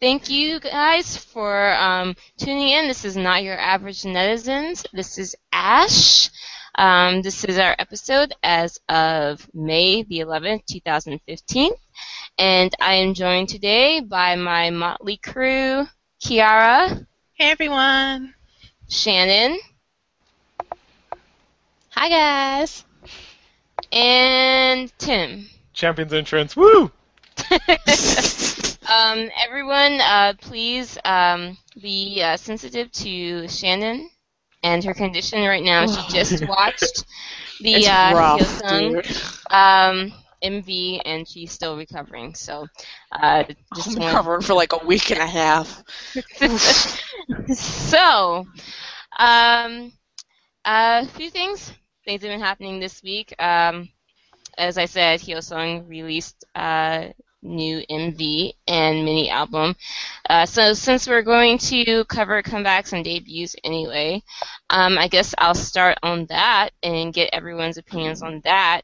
Thank you guys for um, tuning in. This is not your average netizens. This is Ash. Um, this is our episode as of May the 11th, 2015. And I am joined today by my motley crew, Kiara. Hey everyone. Shannon. Hi guys. And Tim. Champions entrance. Woo! um, everyone, uh, please um, be uh, sensitive to Shannon and her condition right now. She just watched the It's uh, rough, Hyosung um, MV, and she's still recovering. So, uh, just want- recovering for like a week and a half. so, um, a few things. Things have been happening this week. Um, as I said, Hyosung released a new MV and mini album. Uh, so since we're going to cover comebacks and debuts anyway, um, I guess I'll start on that and get everyone's opinions on that.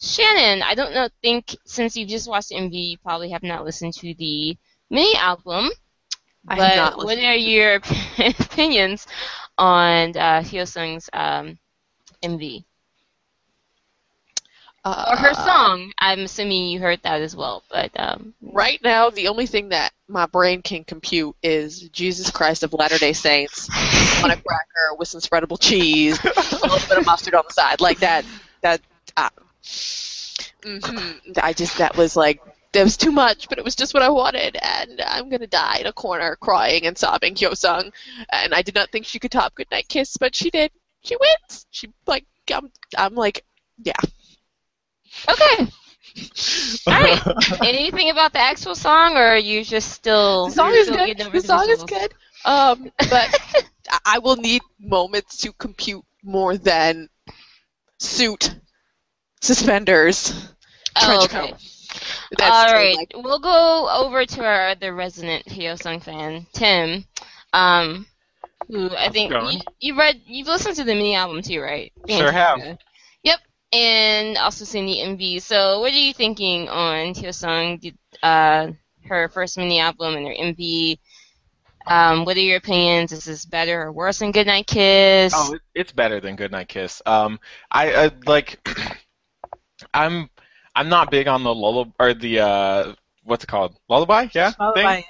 Shannon, I don't know. Think since you've just watched MV, you probably have not listened to the mini album. I But have not what are your opinions on uh, Hyosung's um, MV Uh, or her song? I'm assuming you heard that as well. But um, Right now, the only thing that my brain can compute is Jesus Christ of Latter Day Saints on a cracker with some spreadable cheese, a little bit of mustard on the side, like that. That. Uh, mhm. I just that was like that was too much, but it was just what I wanted, and I'm gonna die in a corner crying and sobbing Hyosung, and I did not think she could top Goodnight Kiss, but she did. She wins. She like I'm, I'm like yeah. Okay, all right. Anything about the actual song, or are you just still? The song is good. The song is good. Um, but I- I will need moments to compute more than suit, suspenders, Oh, trench okay. coat. That's All still, right, like- we'll go over to our other resident Hyosung fan, Tim. Um, who I How's it think you, you read, you've listened to the mini album too, right? Sure have. Yep, and also seen the MV. So, what are you thinking on Hyosung? Did, Uh, her first mini album and her MV. Um, what are your opinions? Is this better or worse than Goodnight Kiss? Oh, it's better than Goodnight Kiss. Um, I, I like. I'm I'm not big on the lullaby or the uh, what's it called? Lullaby? Yeah. Lullaby, thing?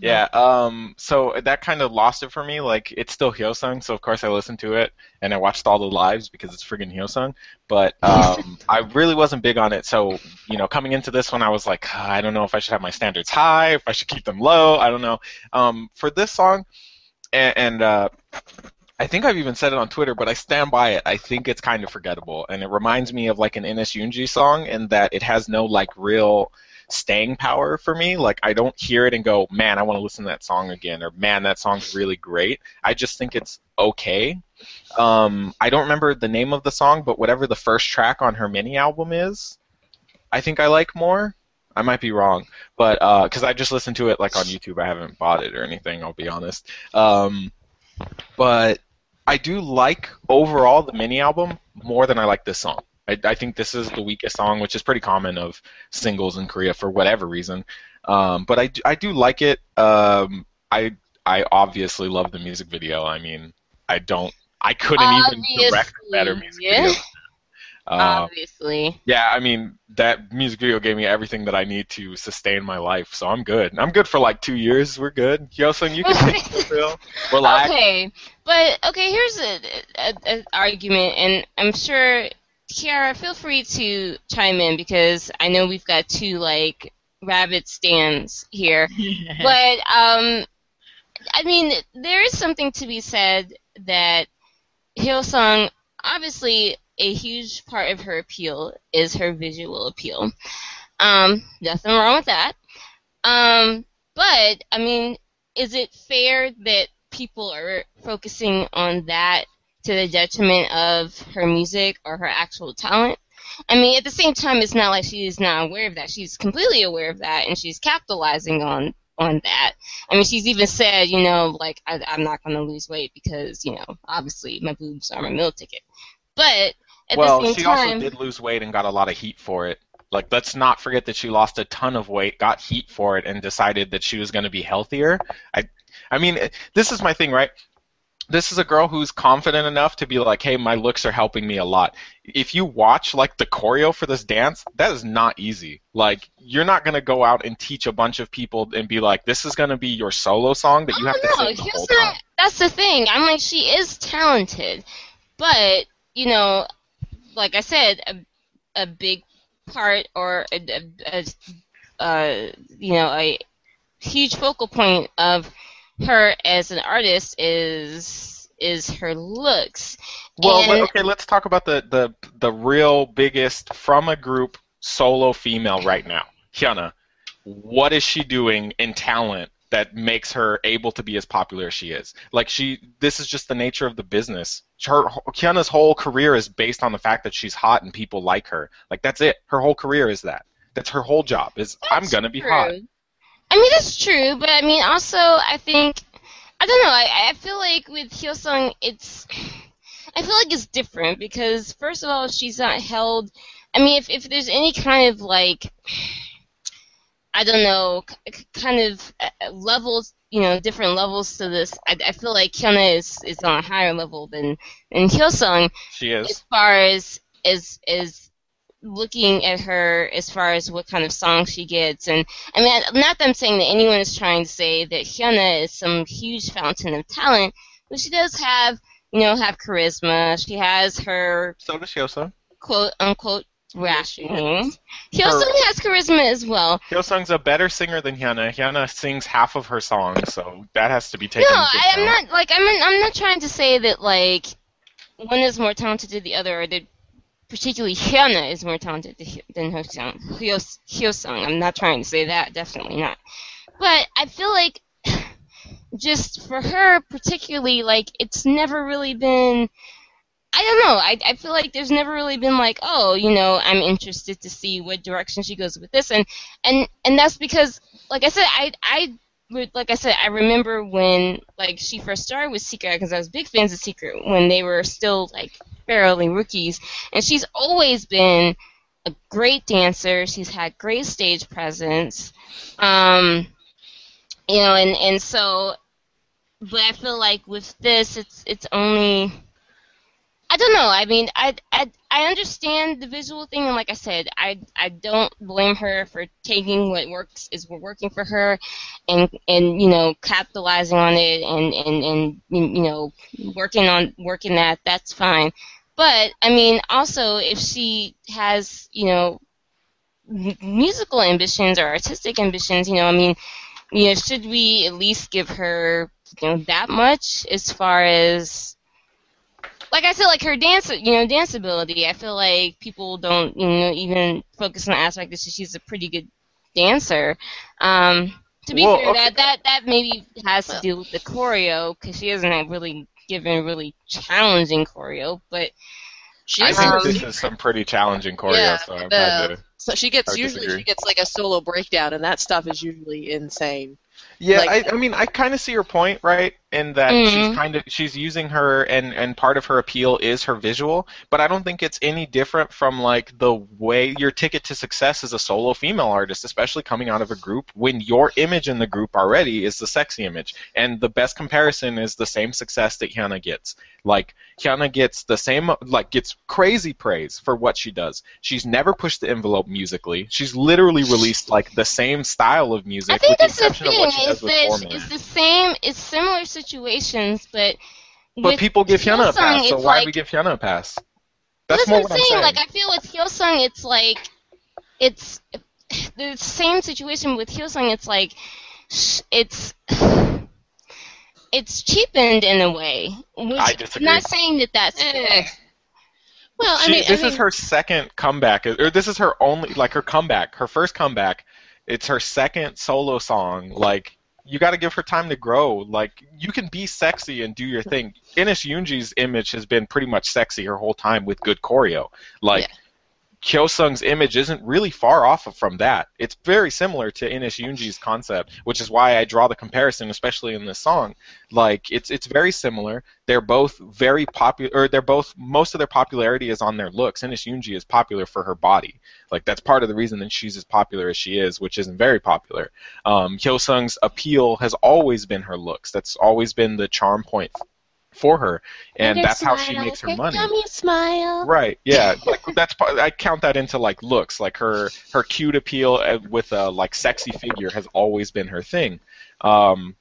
Yeah. Um. So that kind of lost it for me. Like it's still Hyosung, so of course I listened to it and I watched all the lives because it's friggin' Hyosung. But um, I really wasn't big on it. So you know, coming into this one, I was like, "Ah, I don't know if I should have my standards high, if I should keep them low. I don't know. Um, for this song, and, and uh, I think I've even said it on Twitter, but I stand by it. I think it's kind of forgettable, and it reminds me of like an Ines Yunji song in that it has no like real staying power for me. Like I don't hear it and go, man, I want to listen to that song again, or man, that song's really great. I just think it's okay. Um, I don't remember the name of the song, but whatever the first track on her mini album is, I think I like more. I might be wrong, but because I just listened to it like on YouTube, I haven't bought it or anything. I'll be honest. Um, but I do like overall the mini album more than I like this song. I, I think this is the weakest song, which is pretty common of singles in Korea for whatever reason. Um, but I, do- I do like it. Um, I I obviously love the music video. I mean, I don't. I couldn't even direct a better music Obviously, video. Uh, Obviously. yeah, I mean that music video gave me everything that I need to sustain my life, so I'm good. I'm good for like two years. We're good. Hyosung, you can take the pill. Relax. Okay, but okay, here's a, a, a argument, and I'm sure Kiara, feel free to chime in because I know we've got two like rabbit stands here. but um, I mean, there is something to be said that Hyosung, obviously, a huge part of her appeal is her visual appeal. Um, nothing wrong with that. Um, but I mean, is it fair that people are focusing on that to the detriment of her music or her actual talent? I mean, at the same time, it's not like she is not aware of that. She's completely aware of that, and she's capitalizing on on that. I mean, she's even said, you know, like I, I'm not going to lose weight because, you know, obviously my boobs are my meal ticket. But at well, the same she time, also did lose weight and got a lot of heat for it. Like, let's not forget that she lost a ton of weight, got heat for it, and decided that she was going to be healthier. I, I mean, this is my thing, right? This is a girl who's confident enough to be like, hey, my looks are helping me a lot. If you watch like the choreo for this dance, that is not easy. Like, you're not gonna go out and teach a bunch of people and be like, this is gonna be your solo song that you have oh, to sing the whole time. That's the thing. I'm like, she is talented, but you know, like I said, a, a big part or a, a, a uh, you know, a huge focal point of her as an artist is is her looks. Well, And- okay, let's talk about the, the the real biggest from a group solo female right now. Hyuna, what is she doing in talent that makes her able to be as popular as she is? Like she, this is just the nature of the business. Her Hyuna's whole career is based on the fact that she's hot and people like her. Like that's it. Her whole career is that. That's her whole job. Is I'm gonna be true. hot. I mean, that's true, but I mean, also, I think, I don't know. I, I feel like with Hyosung, it's, I feel like it's different because first of all, she's not held. I mean, if if there's any kind of like, I don't know, kind of uh, levels, you know, different levels to this. I, I feel like Hyuna is is on a higher level than than Hyosung She is. as far as as as looking at her as far as what kind of songs she gets. And I mean not that I'm saying that anyone is trying to say that Hyuna is some huge fountain of talent but she does have you know have charisma. She has her So does Hyosung. quote unquote Her- Hyosung has charisma as well. Hyosung's a better singer than Hyuna. Hyuna sings half of her songs, so that has to be no taken into I, I'm not like I'm I'm not trying to say that like one is more talented than the other or that particularly Hyuna is more talented than Hy- than Hyosung. Hyos- Hyosung. I'm not trying to say that, definitely not. But I feel like just for her particularly, like it's never really been. I don't know. I, I feel like there's never really been like, oh, you know, I'm interested to see what direction she goes with this, and and and that's because, like I said, I I like I said, I remember when like she first started with Secret because I was big fans of Secret when they were still like barely rookies, and she's always been a great dancer. She's had great stage presence, um, you know, and and so, but I feel like with this, it's it's only. I don't know. I mean, I, I I understand the visual thing, and like I said, I I don't blame her for taking what works is working for her, and and you know capitalizing on it, and and and you know working on working that. That's fine. But I mean, also if she has you know musical ambitions or artistic ambitions, you know, I mean, you know, should we at least give her you know that much as far as like I said, like her dance, you know, dance ability. I feel like people don't, you know, even focus on the aspect that she's a pretty good dancer. Um, to be Well, fair, okay. that that that maybe has to do with the choreo because she hasn't really given really challenging choreo. But She I think Um, this is some pretty challenging choreo, Yeah, so I've the- to. so she gets usually disagree. she gets like a solo breakdown, and that stuff is usually insane. Yeah, like- I, I mean, I kind of see your point, right? In that Mhm. she's kind of she's using her, and and part of her appeal is her visual, but I don't think it's any different from like the way your ticket to success as a solo female artist, especially coming out of a group, when your image in the group already is the sexy image, and the best comparison is the same success that Hyuna gets. Like Hyuna gets the same, like gets crazy praise for what she does. She's never pushed the envelope musically. She's literally released like the same style of music, I think that's the thing is does with that Foreman. it's the same. It's similar situations, but But people give Hyuna a pass, so why like, we give Hyuna a pass? That's that's more what what I'm I'm saying. saying. Like I feel with Hyosung, it's like it's the same situation with Hyosung. It's like it's it's cheapened in a way. Which, I disagree. I'm not saying that that's Eh. Well, I mean, this I is her second comeback, or this is her only, like her comeback, her first comeback. It's her second solo song. Like you got to give her time to grow. Like you can be sexy and do your thing. Ines Yoonji's image has been pretty much sexy her whole time with good choreo. Like Hyosung's image isn't really far off of- from that. It's very similar to Inish Yoonji's concept, which is why I draw the comparison, especially in this song. Like it's it's very similar. They're both very popular, they're both most of their popularity is on their looks. Inish Yoonji is popular for her body. Like that's part of the reason that she's as popular as she is, which isn't very popular. Um, Hyosung's appeal has always been her looks. That's always been the charm point for her, and that's how she makes her money. Yummy smile. Right. Yeah. Like that's part. I count that into like looks. Like her her cute appeal uh, with a like sexy figure has always been her thing. Um,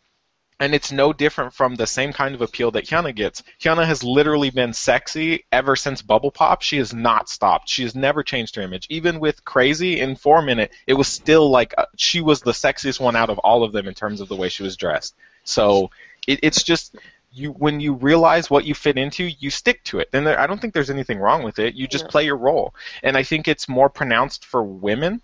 and it's no different from the same kind of appeal that Hyuna gets. Hyuna has literally been sexy ever since Bubble Pop. She has not stopped. She has never changed her image. Even with Crazy in Four Minute, it was still like uh, she was the sexiest one out of all of them in terms of the way she was dressed. So it, it's just you when you realize what you fit into, you stick to it. And there, I don't think there's anything wrong with it. You just Yeah. play your role. And I think it's more pronounced for women,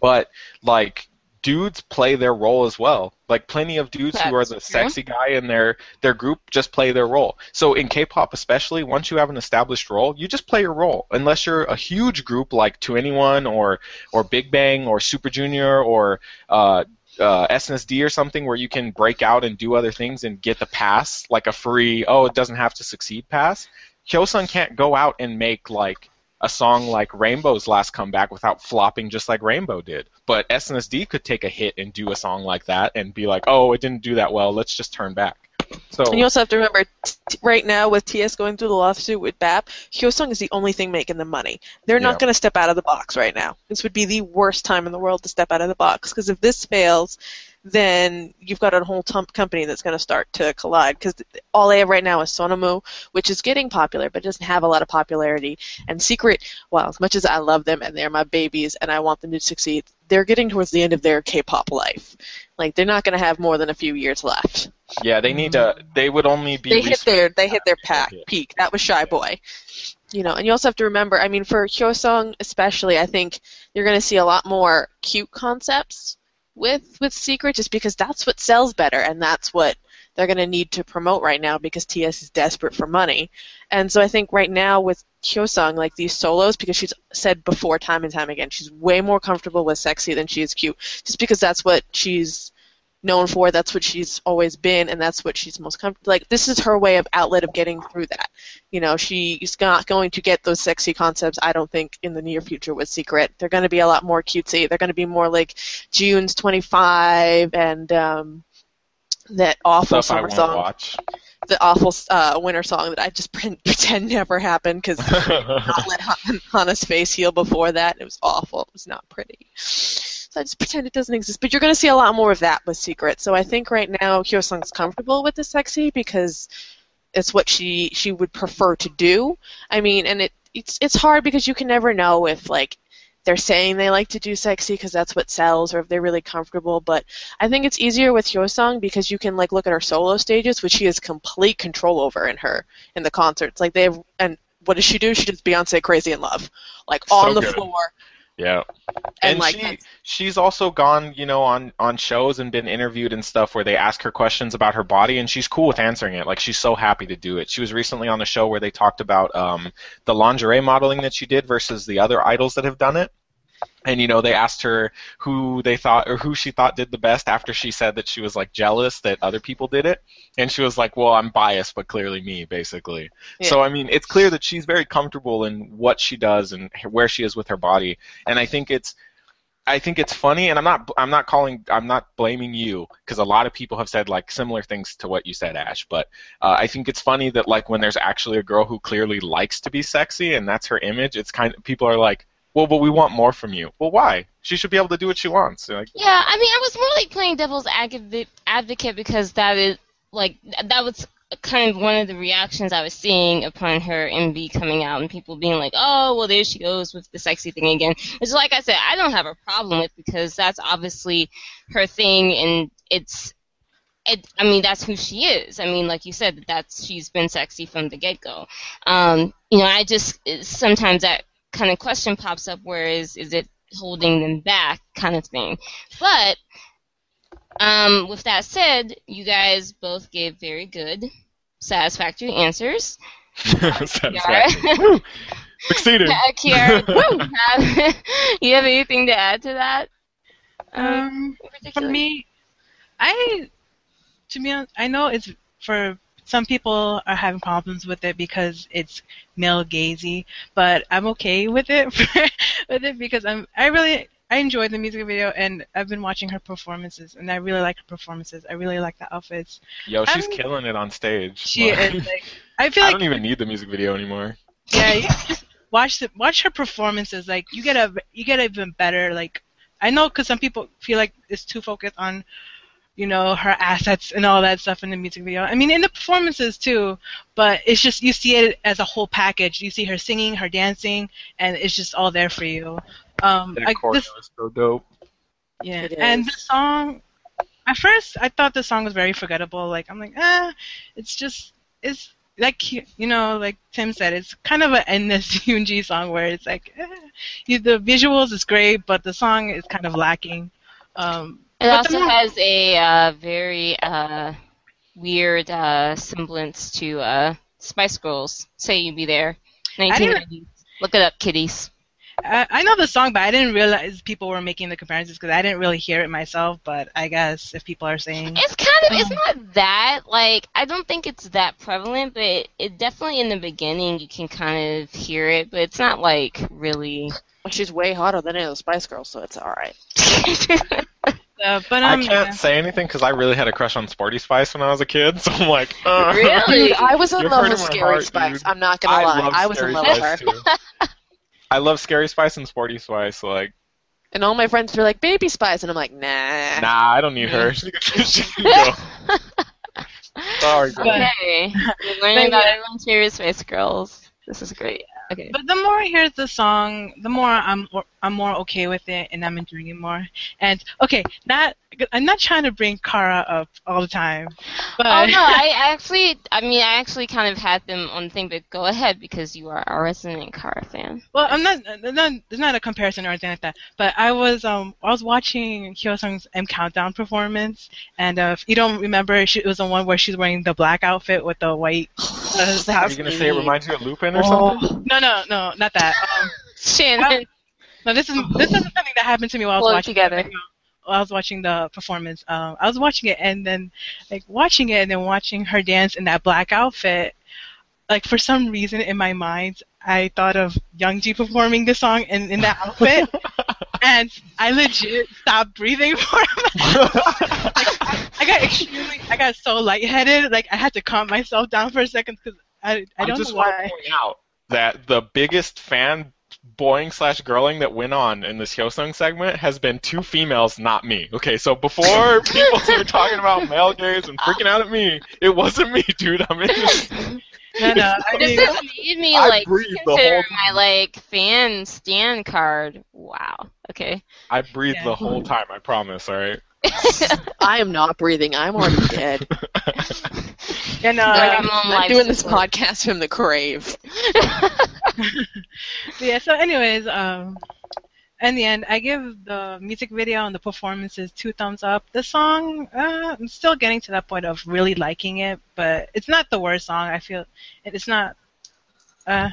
but like dudes play their role as well. Like plenty of dudes who are the That's true. sexy guy in their their group just play their role. So in K-pop especially, once you have an established role, you just play your role. Unless you're a huge group like 2NE1 or or Big Bang or Super Junior or uh, uh, SNSD or something where you can break out and do other things and get the pass, like a free, oh, it doesn't have to succeed pass. Hyosung can't go out and make like a song like Rainbow's last comeback without flopping just like Rainbow did. But SNSD could take a hit and do a song like that and be like, oh, it didn't do that well, let's just turn back. So And you also have to remember, t- right now with TS going through the lawsuit with BAP, Hyosung is the only thing making them money. They're Yeah. not going to step out of the box right now. This would be the worst time in the world to step out of the box because if this fails, then you've got a whole tum- company that's going to start to collide because all they have right now is Sonamoo, which is getting popular but doesn't have a lot of popularity. And Secret, well, as much as I love them and they're my babies and I want them to succeed, they're getting towards the end of their K-pop life. Like they're not going to have more than a few years left. yeah, they need to. They would only be. They hit their they hit their pack peak. That was Shy Boy. You know, and you also have to remember. I mean, for Hyosung especially, I think you're going to see a lot more cute concepts with with Secret, just because that's what sells better, and that's what they're going to need to promote right now because TS is desperate for money. And so I think right now with Hyosung, like these solos, because she's said before time and time again, she's way more comfortable with sexy than she is cute, just because that's what she's known for. That's what she's always been, and that's what she's most comfortable. Like this is her way of outlet of getting through that. You know, she's not going to get those sexy concepts. I don't think in the near future with Secret. They're going to be a lot more cutesy. They're going to be more like June's 25 and um, that awful stuff summer song, watch. the awful uh, winter song that I just pretend never happened because not let Han- Hana's face heal before that. It was awful. It was not pretty. So I just pretend it doesn't exist. But you're going to see a lot more of that with Secret. So I think right now Hyosung's comfortable with the sexy because it's what she she would prefer to do. I mean, and it it's it's hard because you can never know if like they're saying they like to do sexy because that's what sells or if they're really comfortable but i think it's easier with hyosung because you can like look at her solo stages which she has complete control over in her in the concerts like they have and what does she do she does beyonce crazy in love like on So the good. floor Yeah. and, And, like she she's also gone, you know, on on shows and been interviewed and stuff where they ask her questions about her body and she's cool with answering it. Like she's so happy to do it. She was recently on a show where they talked about um, the lingerie modeling that she did versus the other idols that have done it. And you know, they asked her who they thought or who she thought did the best after she said that she was like jealous that other people did it. And she was like, "Well, I'm biased, but clearly me, basically." Yeah. So I mean, it's clear that she's very comfortable in what she does and where she is with her body. And I think it's I think it's funny, and I'm not I'm not calling I'm not blaming you because a lot of people have said like similar things to what you said, Ash. But uh, I think it's funny that like when there's actually a girl who clearly likes to be sexy and that's her image, it's kind of people are like, well, but we want more from you. Well, why? She should be able to do what she wants. Like, Yeah, I mean, I was more like playing devil's advocate advocate because that is like that was kind of one of the reactions I was seeing upon her MV coming out and people being like, "Oh, well, there she goes with the sexy thing again." It's like I said, I don't have a problem with because that's obviously her thing and it's. It, I mean, that's who she is. I mean, like you said, that's she's been sexy from the get go. Um, you know, I just sometimes that kind of question pops up. Where is is it holding them back, kind of thing? But um, with that said, you guys both gave very good, satisfactory answers. satisfaction. Succeeded. Yeah, Kiara, you have, you have anything to add to that? Um, in for me, I, to be honest, I know it's for some people are having problems with it because it's male gazy, but I'm okay with it with it because I'm I really I enjoy the music video and I've been watching her performances and I really like her performances. I really like the outfits. Yo, she's I'm- killing it on stage. She Like, is like I feel like I like don't even need the music video anymore. yeah, you just watch the watch her performances. Like you get a you get even better. Like I know because some people feel like it's too focused on, you know, her assets and all that stuff in the music video. I mean, in the performances too. But it's just you see it as a whole package. You see her singing, her dancing, and it's just all there for you. Um, That I, choreo this, is so dope. yeah, It and is. the song. At first, I thought the song was very forgettable. Like I'm like, ah, it's just it's like you you know, like Tim said, it's kind of an endless Yoonji song where it's like, eh, you, the visuals is great, but the song is kind of lacking. Um, It also the has a uh, very uh, weird uh, semblance to uh, Spice Girls. Say You Be There. didn't- 1990s. Look it up, kiddies. I, I know the song, but I didn't realize people were making the comparisons because I didn't really hear it myself. But I guess if people are saying, It's kind of, it's Um, not that, like, I don't think it's that prevalent, but it, it definitely in the beginning you can kind of hear it, but it's not, like, really. Well, she's way hotter than any of the Spice Girls, so it's all right. uh, but I um, can't yeah. say anything because I really had a crush on Sporty Spice when I was a kid, so I'm like, uh, Really? Dude, I was in You're love with Scary heart, Spice. dude. I'm not gonna I lie. I was in love with her. Spice too. I love Scary Spice and Sporty Spice. Like, And all my friends were like, Baby Spice, and I'm like, nah. nah, I don't need her. She can, go. Sorry, girl. Okay. We're learning But about everyone's favorite Spice Girls. This is great. Okay. But the more I hear the song, the more I'm I'm more okay with it, and I'm enjoying it more. And okay, not I'm not trying to bring Kara up all the time, but Oh no, I actually, I mean, I actually kind of had them on the thing, but go ahead because you are a resident Kara fan. well, I'm not, not. There's not a comparison or anything like that. But I was um I was watching Hyosung's M Countdown performance, and uh, if you don't remember, she, it was the one where she's wearing the black outfit with the white. Uh, Are you gonna say it reminds you of Lupin or Oh, something? no, no, no, not that. Um, Shannon, no, this is this is something that happened to me while I was Pull it watching together. the- while I was watching the performance. Um, I was watching it and then like watching it and then watching her dance in that black outfit. Like for some reason in my mind, I thought of Youngji performing the song in, in that outfit, and I legit stopped breathing for a minute. I got extremely, I got so lightheaded, like I had to calm myself down for a second because I, I I don't just know want why. to point out that the biggest fan boying slash girling that went on in this Hyosung segment has been two females, not me. Okay, so before people start talking about male gaze and freaking out at me, it wasn't me, dude. I'm in this. No, no, I this mean, has made me I like breathed the consider whole my like fan stand card. Wow. Okay. I breathed Yeah. the whole time. I promise. All right. I am not breathing. I'm already dead. Yeah, no, I- I'm I'm life doing this support. podcast from the grave. yeah. So, anyways, um, in the end, I give the music video and the performances two thumbs up. The song, uh, I'm still getting to that point of really liking it, but it's not the worst song. I feel it's not. Uh,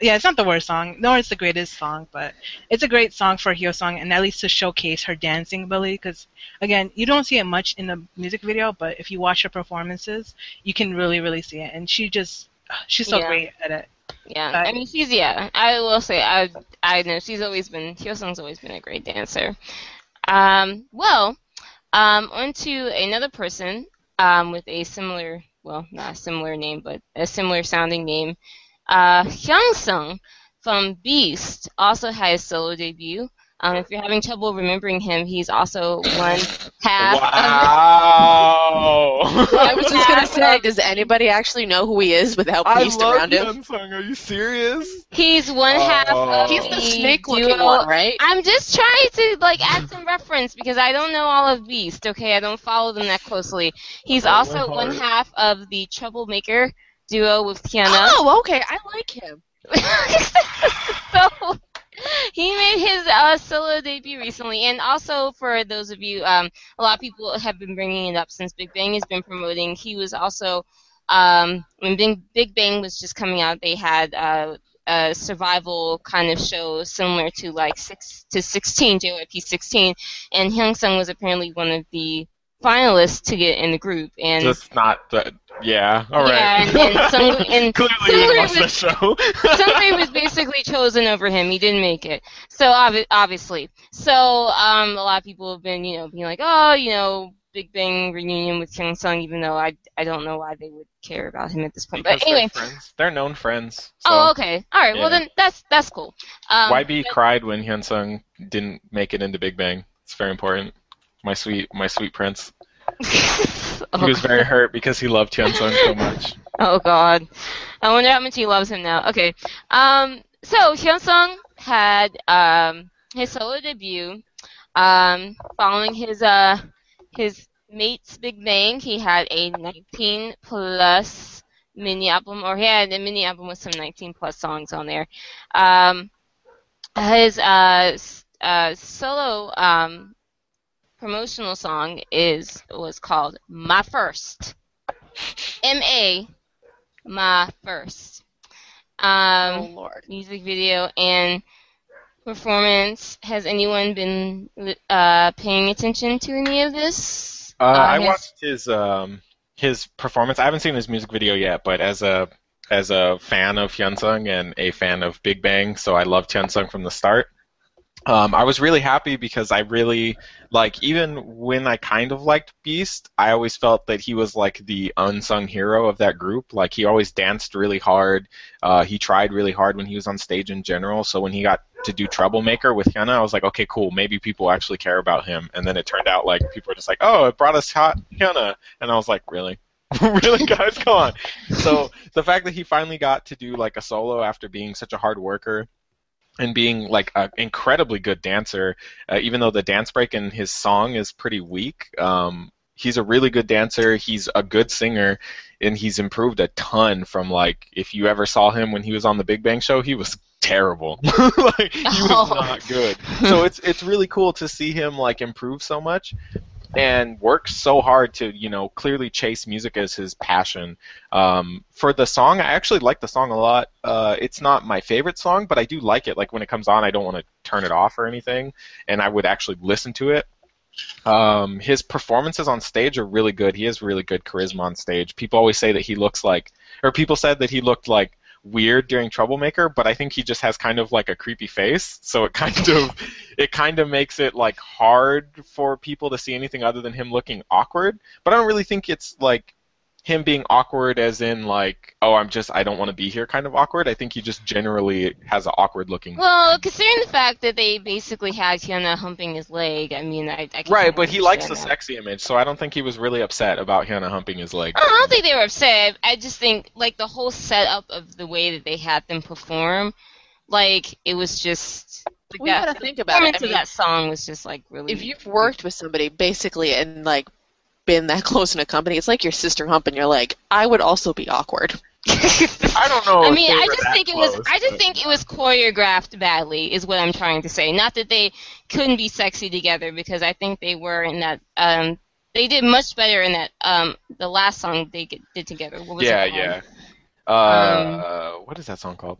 yeah, it's not the worst song, nor it's the greatest song, but it's a great song for Hyo Song, and at least to showcase her dancing ability. Because again, you don't see it much in the music video, but if you watch her performances, you can really, really see it, and she just, she's so Yeah. great at it. Yeah, But- I mean she's yeah. I will say I I know she's always been Hyosung's always been a great dancer. Um, well, um, on to another person um, with a similar well not a similar name but a similar sounding name. Uh, Hyunseung from Beast also had his solo debut. Um, if you're having trouble remembering him, he's also one half. Wow. I was just gonna say, does anybody actually know who he is without Beast love around him? Hyunseung. Are you serious? He's one half Oh. of He's the snake-looking duo- one, right? I'm just trying to like add some reference because I don't know all of Beast. Okay, I don't follow them that closely. He's Oh, also one half of the Troublemaker duo with Hyuna. Oh, okay. I like him. so he made his uh, solo debut recently, and also for those of you, um, a lot of people have been bringing it up since Big Bang has been promoting. He was also um, when Big, Big Bang was just coming out, they had uh, a survival kind of show similar to like six to 16 JYP 16, and Hyunseung was apparently one of the finalists to get in the group, and Just not the. Yeah. All right. Yeah, and- and some- and Clearly, some you of it watched the was- show. Seungri was basically chosen over him. He didn't make it. So obvi- obviously, so um, a lot of people have been, you know, being like, oh, you know, Big Bang reunion with Hyunseung, even though I I don't know why they would care about him at this point. Because But anyway. they're friends. They're known friends. So. Oh, okay. All right. Well, then that's that's cool. Um, YB cried when Hyunseung didn't make it into Big Bang. It's very important. My sweet, my sweet prince. oh, He was very hurt because he loved Hyunseung so much. Oh God, I wonder how much he loves him now. Okay, um, so Hyunseung had um his solo debut, um, following his uh his mate's Big Bang. He had a 19 plus mini album, or he had a mini album with some 19 plus songs on there. Um, his uh, uh solo um promotional song is was called My First. M A my first oh um, lord. music video and performance. Has anyone been uh, paying attention to any of this? Uh, I his- watched his um his performance. I haven't seen his music video yet, but as a as a fan of Hyunseung and a fan of Big Bang, so I loved Hyunseung from the start. Um, I was really happy because I really like even when I kind of liked Beast, I always felt that he was like the unsung hero of that group. Like he always danced really hard. Uh, he tried really hard when he was on stage in general. So when he got to do Troublemaker with Hyuna, I was like, okay, cool. Maybe people actually care about him. And then it turned out like people were just like, oh, it brought us hot Hyuna, and I was like, really. really, guys, come on. So the fact that he finally got to do like a solo after being such a hard worker and being like an incredibly good dancer, uh, even though the dance break in his song is pretty weak. Um, he's a really good dancer. He's a good singer, and he's improved a ton from like if you ever saw him when he was on the Big Bang Show, he was terrible. like he was Oh. not good. So it's it's really cool to see him like improve so much and work so hard to you know clearly chase music as his passion. Um, for the song i actually like the song a lot. Uh, it's not my favorite song but i do like it. Like when it comes on i don't want to turn it off or anything and i would actually listen to it. Um, his performances on stage are really good. He has really good charisma on stage. People always say that he looks like or people said that he looked like weird during troublemaker but i think he just has kind of like a creepy face. So it kind of it kind of makes it like hard for people to see anything other than him looking awkward. But i don't really think it's like him being awkward as in like oh i'm just i don't want to be here kind of awkward i think he just generally has an awkward looking Well, considering the fact that they basically had Hyuna humping his leg, I mean, I, I can right but he likes the that. sexy image so i don't think he was really upset about Hyuna humping his leg I don't think they were upset. I just think like the whole setup of the way that they had them perform, like it was just like Well, that. gotta think about it. I mean, that song was just like really. if you've worked with somebody basically and like been that close in a company, it's like your sister humping your leg. I would also be awkward. i don't know I mean, I just that think it was. I just but- think it was choreographed badly, is what I'm trying to say. Not that they couldn't be sexy together, because I think they were in that. Um, they did much better in that. Um, the last song they did together. What was yeah it called? yeah uh, what is that song called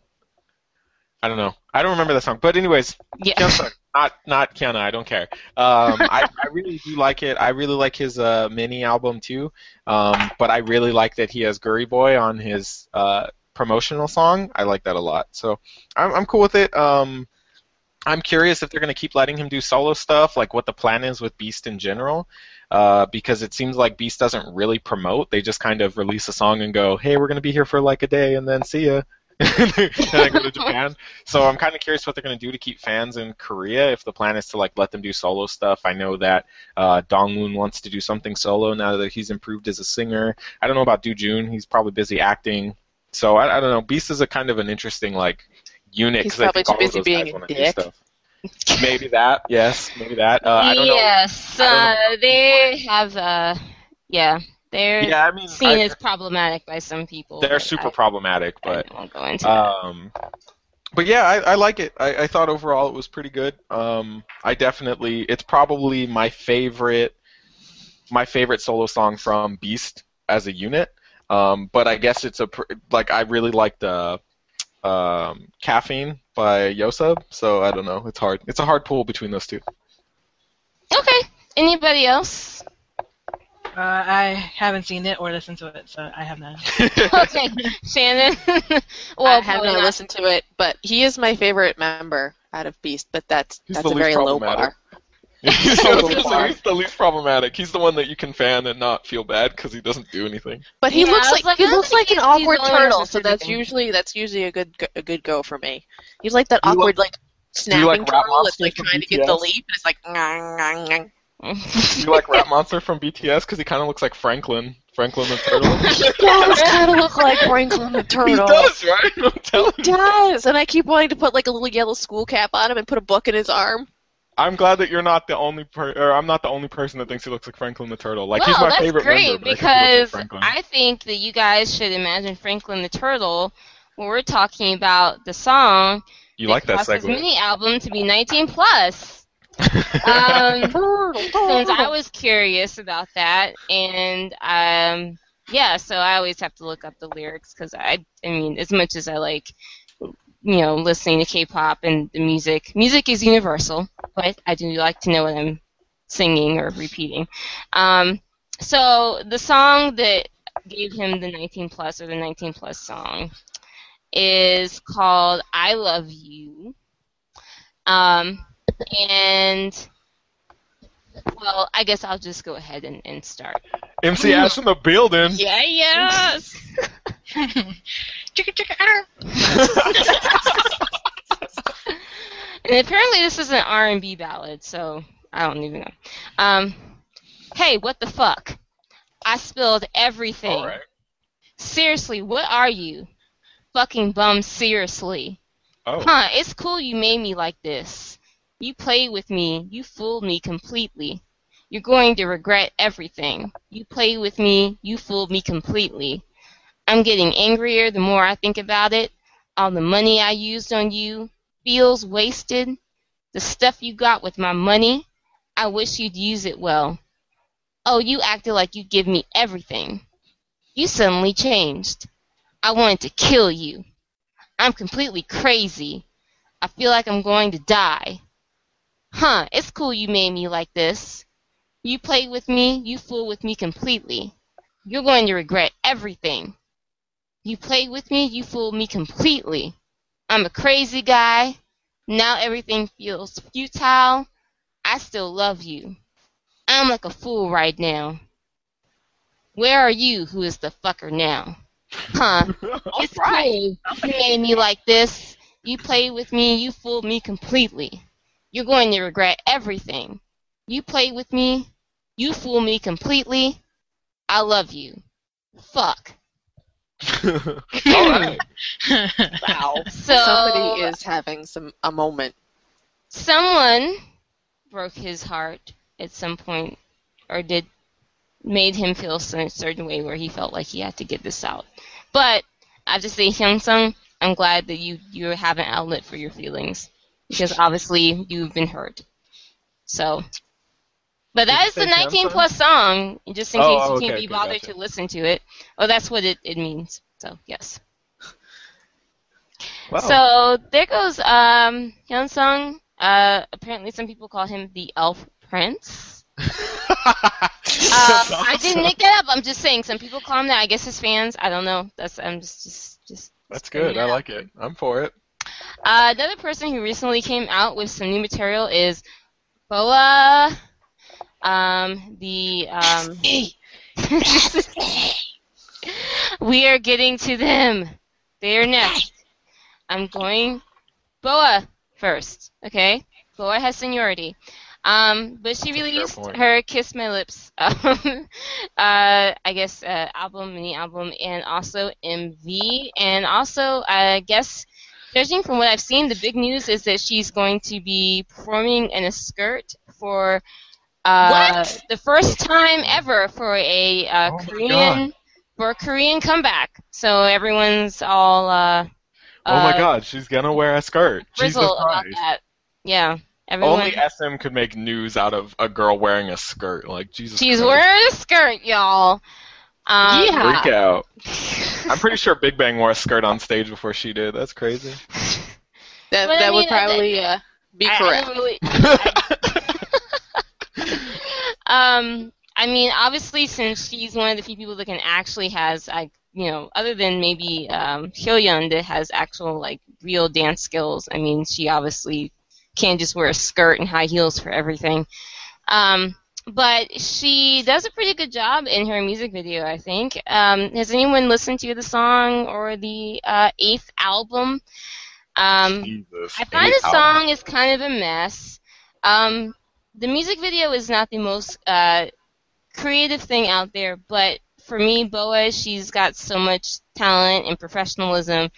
i don't know i don't remember that song but anyways Yeah. Not not Kiana. I don't care. Um, I, I really do like it. I really like his uh, mini album too. Um, but I really like that he has Giriboy on his uh, promotional song. I like that a lot. So I'm I'm cool with it. Um, I'm curious if they're going to keep letting him do solo stuff, like what the plan is with Beast in general, uh, because it seems like Beast doesn't really promote. They just kind of release a song and go, "Hey, we're going to be here for like a day, and then see ya." and then go to Japan. So I'm kind of curious what they're going to do to keep fans in Korea. If the plan is to like let them do solo stuff, I know that uh, Dongwoon wants to do something solo now that he's improved as a singer. I don't know about Doojoon. He's probably busy acting. So I, I don't know. Beast is a kind of an interesting like unit He's 'cause I probably think too all of busy those being guys a wanna do dick. stuff. Maybe that. Yes, maybe that. Uh, I don't know. yes, I uh, they have. Uh, yeah, they're Yeah, I mean, seen I- as problematic by some people. they're super I, problematic, I but won't go into that. Um, but yeah, I, I like it. I, I thought overall it was pretty good. Um, I definitely, it's probably my favorite, my favorite solo song from Beast as a unit. Um, but I guess it's a pr- like I really like the um, Caffeine by Yoseob. So I don't know. It's hard. It's a hard pull between those two. Okay. Anybody else? Uh, I haven't seen it or listened to it, so I have none. Okay, Shannon. well, I have not, not. listened to it, but he is my favorite member out of Beast. But that's He's that's a very low bar. he's, So the, far. he's the least problematic. He's the one that you can fan and not feel bad because he doesn't do anything. But he Yeah, looks like, like, he looks like an he's- he's awkward the only one turtle, so that's everything. usually that's usually a good a good go for me. He's like that Do awkward like snapping like turtle that's like from trying to get the BTS? leap, and it's like. "Ngang, ngang, ngang." Do you like Rap Monster from BTS because he kind of looks like Franklin, Franklin the Turtle? He does kind of look like Franklin the turtle. he does, right? I'm telling He you. does, and I keep wanting to put like a little yellow school cap on him and put a book in his arm. I'm glad that you're not the only per, or I'm not the only person that thinks he looks like Franklin the Turtle. Like well, he's my that's favorite great member, but I think because like I think that you guys should imagine Franklin the Turtle when we're talking about the song. you like that caused his segue? mini album to be 19 plus. Um, since I was curious about that, and um, yeah, so I always have to look up the lyrics because I, I mean, as much as I like, you know, listening to K-pop and the music, music is universal, but I do like to know what I'm singing or repeating. Um, so the song that gave him the 19 plus or the 19 plus song is called "I Love You." Um, and well, I guess I'll just go ahead and, and start. MC Ash in the building. Yeah, yes. chicka chicka and apparently this is an R&B ballad, so I don't even know. Um, hey, what the fuck? I spilled everything. All right. Seriously, what are you? Fucking bum, seriously. Oh. Huh, it's cool you made me like this. You played with me. You fooled me completely. You're going to regret everything. You played with me. You fooled me completely. I'm getting angrier the more I think about it. All the money I used on you feels wasted. The stuff you got with my money, I wish you'd use it well. Oh, you acted like you'd give me everything. You suddenly changed. I wanted to kill you. I'm completely crazy. I feel like I'm going to die. Huh, it's cool you made me like this. You played with me, you fooled with me completely. You're going to regret everything. You played with me, you fooled me completely. I'm a crazy guy. Now everything feels futile. I still love you. I'm like a fool right now. Where are you, who is the fucker now? Huh? It's cool. You made me like this. You played with me. You fooled me completely. You're going to regret everything. You played with me. You fooled me completely. I love you. Fuck. All right. Wow. So Somebody is having some a moment. someone broke his heart at some point, or did made him feel a certain way where he felt like he had to get this out. But I have to say, Hyunseung, I'm glad that you you have an outlet for your feelings because obviously you've been hurt. So, but that is the 19 plus song, just in Oh, case you okay, can't be okay, bothered gotcha. to listen to it. Oh, that's what it, it means. So yes. Wow. So there goes um, Hyunseung. Uh, apparently, some people call him the Elf Prince. Uh, That's I didn't make that up. I'm just saying. Some people call him that. I guess his fans. I don't know. That's I'm just just just. That's good. I like it. I'm for it. Uh, another person who recently came out with some new material is BoA. Um, the um. we are getting to them. They are next. I'm going BoA first. Okay, BoA has seniority. Um, but she That's a fair released her "Kiss My Lips," um, uh, I guess, uh, album, mini album, and also MV, and also, I guess, judging from what I've seen, the big news is that she's going to be performing in a skirt for uh, the first time ever for a uh, Oh Korean for a Korean comeback. So everyone's all uh, oh my uh, God, she's gonna wear a skirt. Jesus Christ. Yeah, everyone. Only SM could make news out of a girl wearing a skirt. Like Jesus. She's Christ. wearing a skirt, y'all. Um, Yeah. Freak out. I'm pretty sure Big Bang wore a skirt on stage before she did. That's crazy. That But I that would mean, I- probably uh, be I- I correct. don't really- um, I mean, obviously, since she's one of the few people that can actually has, like, you know, other than maybe um, Hyoyeon that has actual like real dance skills. I mean, she obviously can't just wear a skirt and high heels for everything. Um, but she does a pretty good job in her music video, I think. Um, has anyone listened to the song or the uh, eighth album? Um, Jesus. I find the song is kind of a mess. Um, the music video is not the most uh, creative thing out there, but for me, BoA, she's got so much talent and professionalism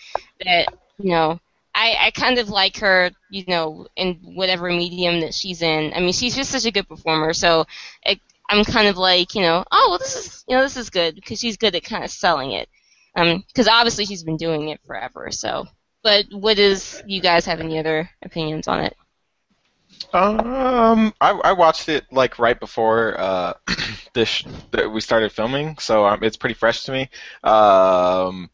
that you know. I, I kind of like her, you know, in whatever medium that she's in. I mean, she's just such a good performer. So it, I'm kind of like, you know, oh well, this is, you know, this is good because she's good at kind of selling it. Um, because obviously she's been doing it forever. So, but what is? You guys have any other opinions on it? Um, I, I watched it like right before uh, this sh- that we started filming, so um, it's pretty fresh to me. Um,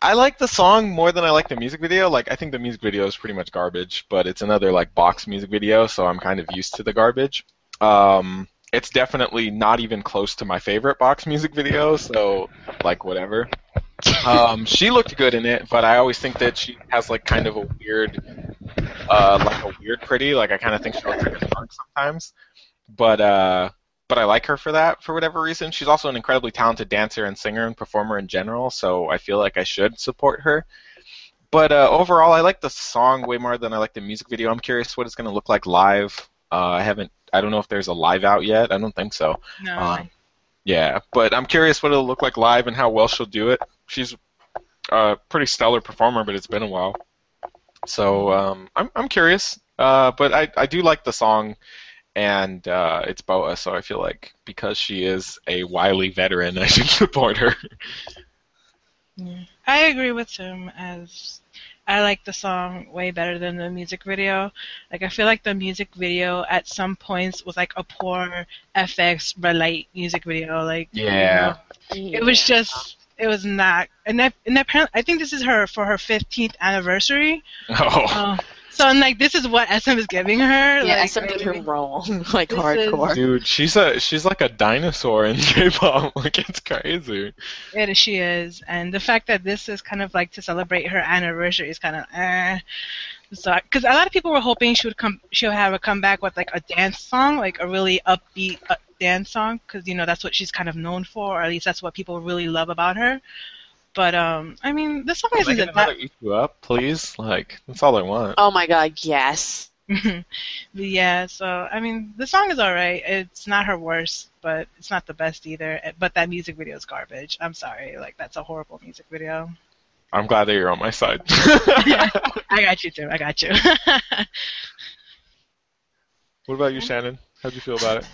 I like the song more than I like the music video. Like, I think the music video is pretty much garbage, but it's another like box music video, so I'm kind of used to the garbage. Um, it's definitely not even close to my favorite box music video, so like whatever. Um, she looked good in it, but I always think that she has like kind of a weird uh, like a weird pretty. Like I kind of think she looks like a shark sometimes, but uh, but I like her for that for whatever reason. She's also an incredibly talented dancer and singer and performer in general, so I feel like I should support her. But uh, overall, I like the song way more than I like the music video. I'm curious what it's going to look like live. Uh, I haven't. I don't know if there's a live out yet. I don't think so. No. Um, yeah, but I'm curious what it'll look like live and how well she'll do it. She's a pretty stellar performer, but it's been a while. So um, I'm I'm curious. Uh, but I I do like the song, and uh, it's BoA, so I feel like because she is a wily veteran, I should support her. Yeah. I agree with Tim as I like the song way better than the music video. Like I feel like the music video at some points was like a poor f(x) Red Light music video. Like you Yeah. know, it was just it was not and that and apparently I think this is her for her 15th anniversary. Oh. Uh, so I'm like this is what SM is giving her. Yeah, like, SM did her really. wrong, like This hardcore. Dude, she's a she's like a dinosaur in K-pop. Like it's crazy. It she is, and the fact that this is kind of like to celebrate her anniversary is kind of eh. So, because a lot of people were hoping she would come, she'll have a comeback with like a dance song, like a really upbeat uh, dance song, because you know that's what she's kind of known for, or at least that's what people really love about her. But um, I mean, the song Can I isn't get that. another eat you up, please? Like that's all I want. Oh my god, yes. But yeah, so I mean, the song is alright. It's not her worst, but it's not the best either. But that music video is garbage. I'm sorry, like that's a horrible music video. I'm glad that you're on my side. I got you too. I got you. what about you, Shannon? How'd you feel about it?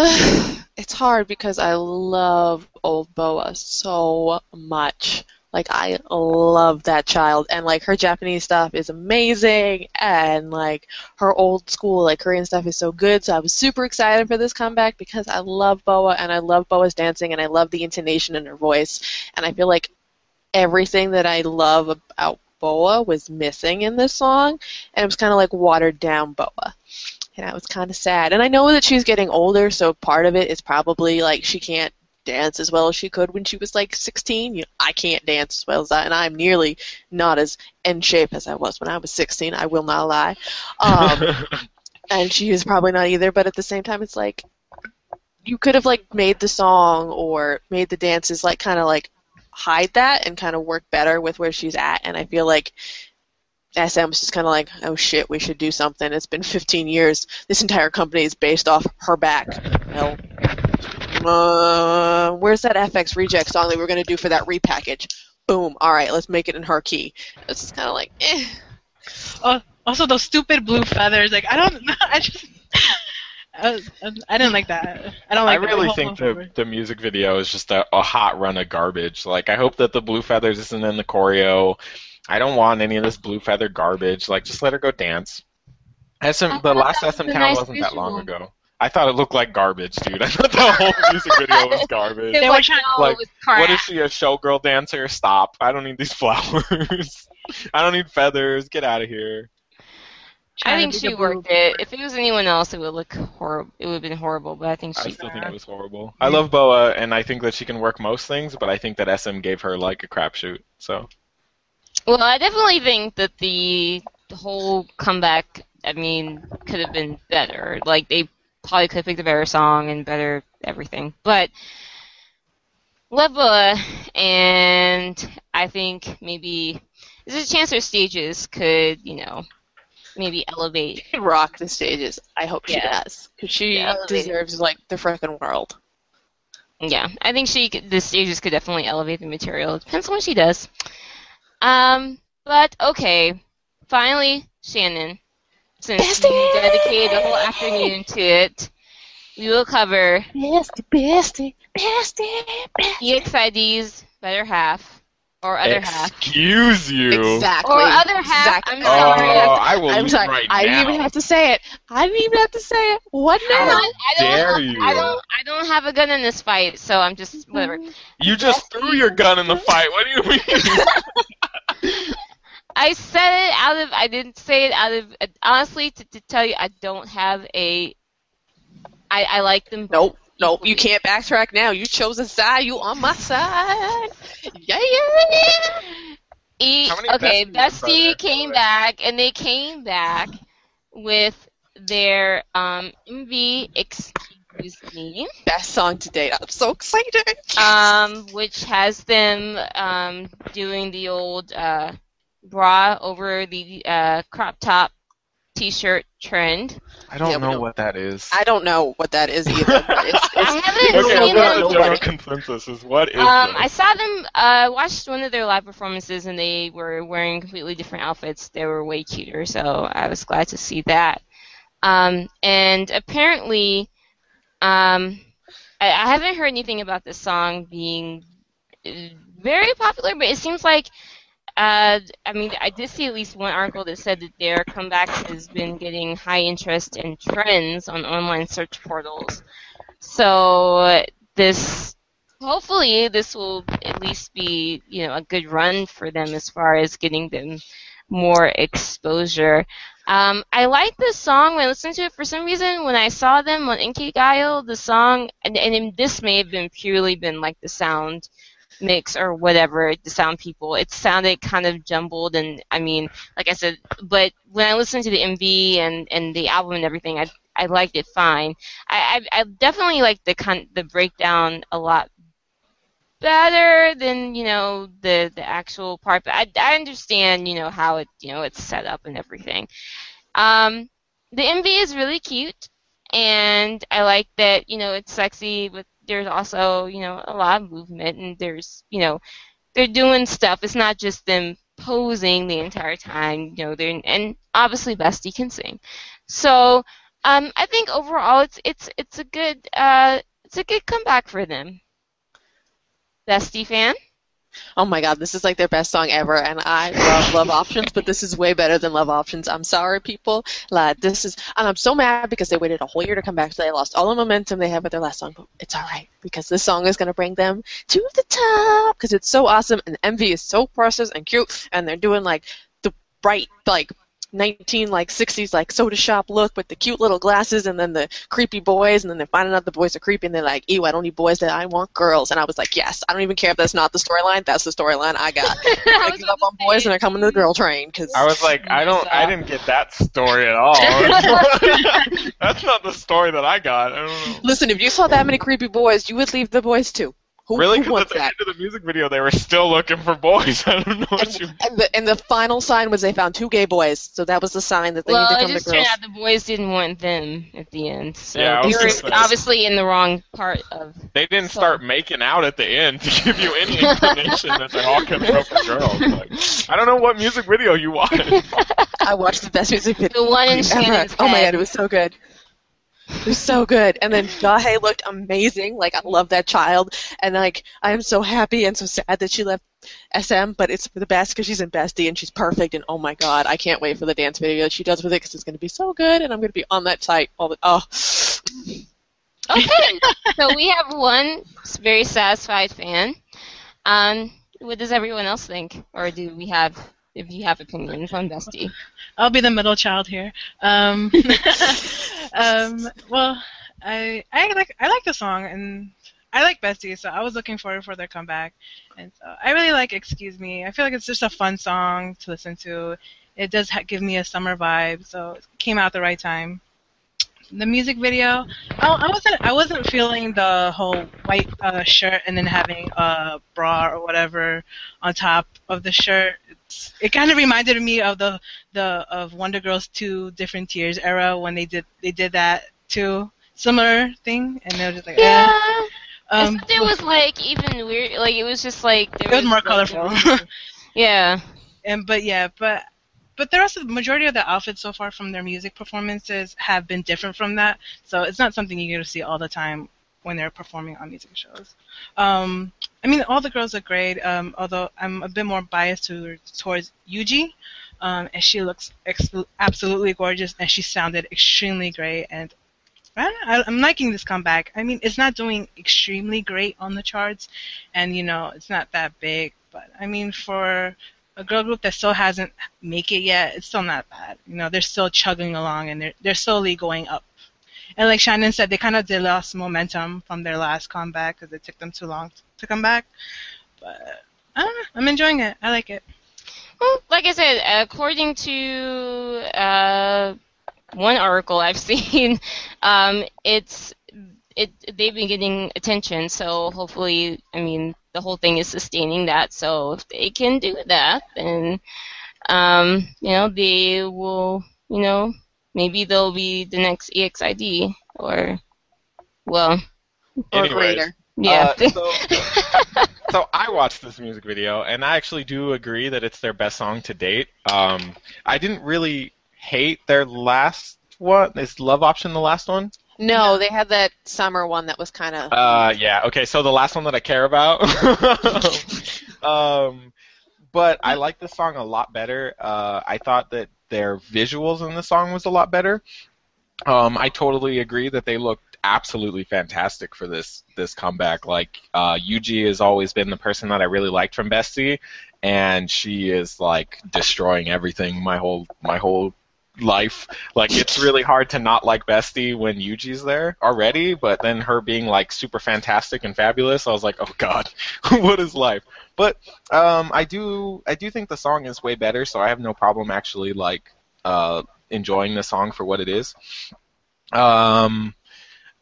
it's hard because I love old BoA so much. Like I love that child and like her Japanese stuff is amazing and like her old school like Korean stuff is so good. So I was super excited for this comeback because I love BoA and I love BoA's dancing and I love the intonation in her voice and I feel like everything that I love about BoA was missing in this song and it was kind of like watered down BoA and I was kind of sad. And I know that she's getting older, so part of it is probably like she can't dance as well as she could when she was like 16. You know, I can't dance as well as that, and I'm nearly not as in shape as I was when I was 16. I will not lie. Um, and she is probably not either. But at the same time, it's like you could have like made the song or made the dances like kind of like hide that and kind of work better with where she's at. And I feel like SM was just kind of like, oh shit, we should do something. It's been 15 years. This entire company is based off her back. Well, uh, where's that f(x) reject song that we are going to do for that repackage? Boom. All right, let's make it in her key. It's just kind of like, eh. Oh, also those stupid blue feathers. Like I don't. I just. I, I didn't like that. I don't like. that really think the the music video is just a, a hot run of garbage. Like I hope that the blue feathers isn't in the choreo. I don't want any of this blue feather garbage. Like just let her go dance. SM, I the last that was SM Town nice wasn't that long visual. ago. I thought it looked like garbage, dude. I thought the whole music video was garbage. They were trying- no, Like, it. What is she, a showgirl dancer? Stop. I don't need these flowers. I don't need feathers. Get out of here. I think she worked boo. it. If it was anyone else, it would look horrible. It would have been horrible. But I think she. I still think it was horrible. I love BoA, and I think that she can work most things, but I think that SM gave her like a crapshoot. So Well, I definitely think that the, whole comeback, I mean, could have been better. Like, they probably could have picked a better song and better everything. But Leva, and I think maybe there's a chance her stages could, you know, maybe elevate. She can rock the stages. I hope she Yeah. does. Because she Yeah, deserves, like, the freaking world. Yeah, I think she could, the stages could definitely elevate the material. It depends on what she does. Um, but okay, finally, Shannon, since Bestie! we dedicated the whole afternoon to it, we will cover Bestie, bestie, bestie, bestie. EXID's better half or other half. excuse you. Exactly. Or other half, Exactly. I'm Oh, sorry. I will I'm leave sorry. right I now. didn't even have to say it. I didn't even have to say it. What now? don't, I don't, dare you. I don't, I don't have a gun in this fight, so I'm just whatever. You just threw your gun in the fight. What do you mean? I said it out of. I didn't say it out of. Honestly, to, to tell you, I don't have a. I, I like them. Nope. Nope. You can't backtrack now. You chose a side. You on my side. Yeah, yeah. E- How many okay, besties are there, Bestie came back, and they came back with their um MV Excuse Me, Best song to date. I'm so excited. um, which has them um doing the old uh bra over the uh crop top T-shirt trend. I don't Yeah, know don't- what that is. I don't know what that is either. But it's, I haven't okay, seen what's them. the general consensus is what is Um, I saw them. Uh, watched one of their live performances, and they were wearing completely different outfits. They were way cuter, so I was glad to see that. Um, and apparently, um, I, I haven't heard anything about this song being uh, very popular, but it seems like. Uh, I mean, I did see at least one article that said that their comeback has been getting high interest in trends on online search portals. So this hopefully this will at least be you know a good run for them as far as getting them more exposure. Um, I like this song when I listened to it. For some reason, when I saw them on Inkigayo, the song, and, and this may have been purely been like the sound mix or whatever, the sound people. It sounded kind of jumbled, and I mean, like I said, but when I listened to the MV and and the album and everything, I I liked it fine. I I, I definitely like the con- the breakdown a lot better than you know the the actual part but I, I understand you know how it you know it's set up and everything. Um the MV is really cute and I like that you know it's sexy but there's also you know a lot of movement and there's you know they're doing stuff. It's not just them posing the entire time you know they're and obviously Bestie can sing. So um I think overall it's it's it's a good uh it's a good comeback for them Bestie fan? Oh my god, this is like their best song ever, and I love Love Options, but this is way better than Love Options. I'm sorry, people. Like this is, and I'm so mad because they waited a whole year to come back, so they lost all the momentum they had with their last song. But it's all right because this song is gonna bring them to the top because it's so awesome, and MV is so precious and cute, and they're doing like the bright like 19 like 60s like soda shop look with the cute little glasses and then the creepy boys and then they're finding out the boys are creepy and they're like ew I don't need boys that I want girls and I was like yes I don't even care if that's not the storyline that's the storyline I got I they was give up on to boys and they're coming to the girl train because I was like, I don't, I didn't get that story at all. That's not the story that I got. I don't know. listen if you saw that many creepy boys you would leave the boys too who, Really? who Because at the that end of the music video, they were still looking for boys. I don't know what you. and, and the and the final sign was they found two gay boys so that was the sign that they well, need to it come to just girls turned out the boys didn't want them at the end. So Yeah, I they were obviously in the wrong part of. They didn't So- start making out at the end to give you any inclination that they're all gonna for girls. Like, I don't know what music video you watched. I watched the best music video The one in ever. Oh my god, it was so good. Was so good. And then Gahe looked amazing. Like I love that child. And like I am so happy and so sad that she left SM, but it's for the best because she's in Bestie and she's perfect. And oh my god, I can't wait for the dance video that she does with it because it's going to be so good, and I'm going to be on that site all the. Oh, Okay, so we have one very satisfied fan. Um, what does everyone else think, or do we have? If you have opinions on Bestie, I'll be the middle child here. Um, um, well, I I like I like the song and I like Bestie, so I was looking forward for their comeback, and so I really like Excuse Me. I feel like it's just a fun song to listen to. It does ha- give me a summer vibe, so it came out the right time. The music video, I, I wasn't I wasn't feeling the whole white uh, shirt and then having a bra or whatever on top of the shirt. It kind of reminded me of the the of Wonder Girls two different tiers era when they did they did that too similar thing and they were just like yeah. eh. um, it was like even weird. Like it was just like it was more like, colorful yeah. and but yeah but but the rest of the majority of the outfits so far from their music performances have been different from that so it's not something you get to see all the time when they're performing on music shows um, I mean all the girls are great um, although I'm a bit more biased to, towards Yuji um, and she looks ex- absolutely gorgeous and she sounded extremely great and I, I'm liking this comeback. I mean, it's not doing extremely great on the charts, and you know, it's not that big. But I mean, for a girl group that still hasn't make it yet, it's still not bad. You know, they're still chugging along and they're they're slowly going up. And like Shannon said, they kind of did lost momentum from their last comeback because it took them too long to come back. But I don't know. I'm enjoying it. I like it. Well, like I said, according to uh, one article I've seen, um, it's it they've been getting attention. So hopefully, I mean, the whole thing is sustaining that. So if they can do that, then um, you know they will. You know, maybe they'll be the next EXID or well, or Anyways, greater. yeah. Uh, so, so I watched this music video, and I actually do agree that it's their best song to date. Um, I didn't really hate their last one. Is Love Option the last one? No, they had that summer one that was kind of. Uh, yeah. Okay, so the last one that I care about. um, but I like this song a lot better. Uh, I thought that their visuals in the song was a lot better. Um, I totally agree that they looked absolutely fantastic for this this comeback. Like uh, Yuji has always been the person that I really liked from Bestie, and she is like destroying everything. My whole my whole life. Like it's really hard to not like Bestie when Yuji's there already, but then her being like super fantastic and fabulous, I was like, oh god, what is life? But um, I do I do think the song is way better, so I have no problem actually like uh, enjoying the song for what it is. Um,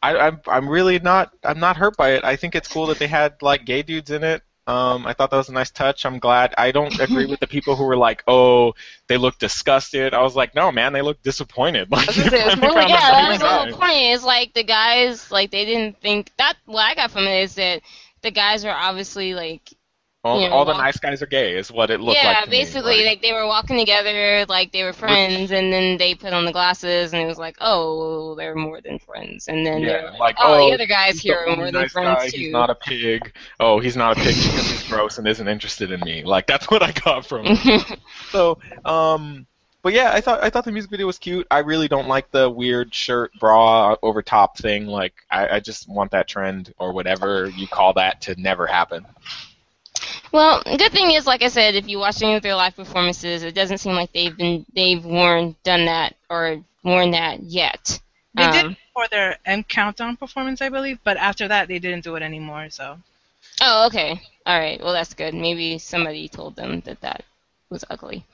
I, I'm I'm really not I'm not hurt by it. I think it's cool that they had like gay dudes in it. Um, I thought that was a nice touch. I'm glad. I don't agree with the people who were like, "Oh, they look disgusted." I was like, "No, man, they look disappointed." Like, say, it more like- yeah, that new was the whole point. Is like the guys, like they didn't think that. What I got from it is that the guys are obviously like, All, you know, all the walk- nice guys are gay, is what it looked yeah, like. to me. basically Like, like they were walking together, like they were friends, and then they put on the glasses, and it was like, oh, they're more than friends, and then they were yeah, like, like oh, oh, the other guys here the are more only than friends guy. too. He's not a pig. Oh, he's not a pig because he's gross and isn't interested in me. Like that's what I got from it. So, um, but yeah, I thought I thought the music video was cute. I really don't like the weird shirt bra over top thing. Like I, I just want that trend or whatever you call that to never happen. Well, the good thing is, like I said, if you watch any of their live performances, it doesn't seem like they've been they've worn done that or worn that yet. They Um, did for their M countdown performance, I believe, but after that they didn't do it anymore. So Oh, okay. All right. Well, that's good. Maybe somebody told them that that was ugly.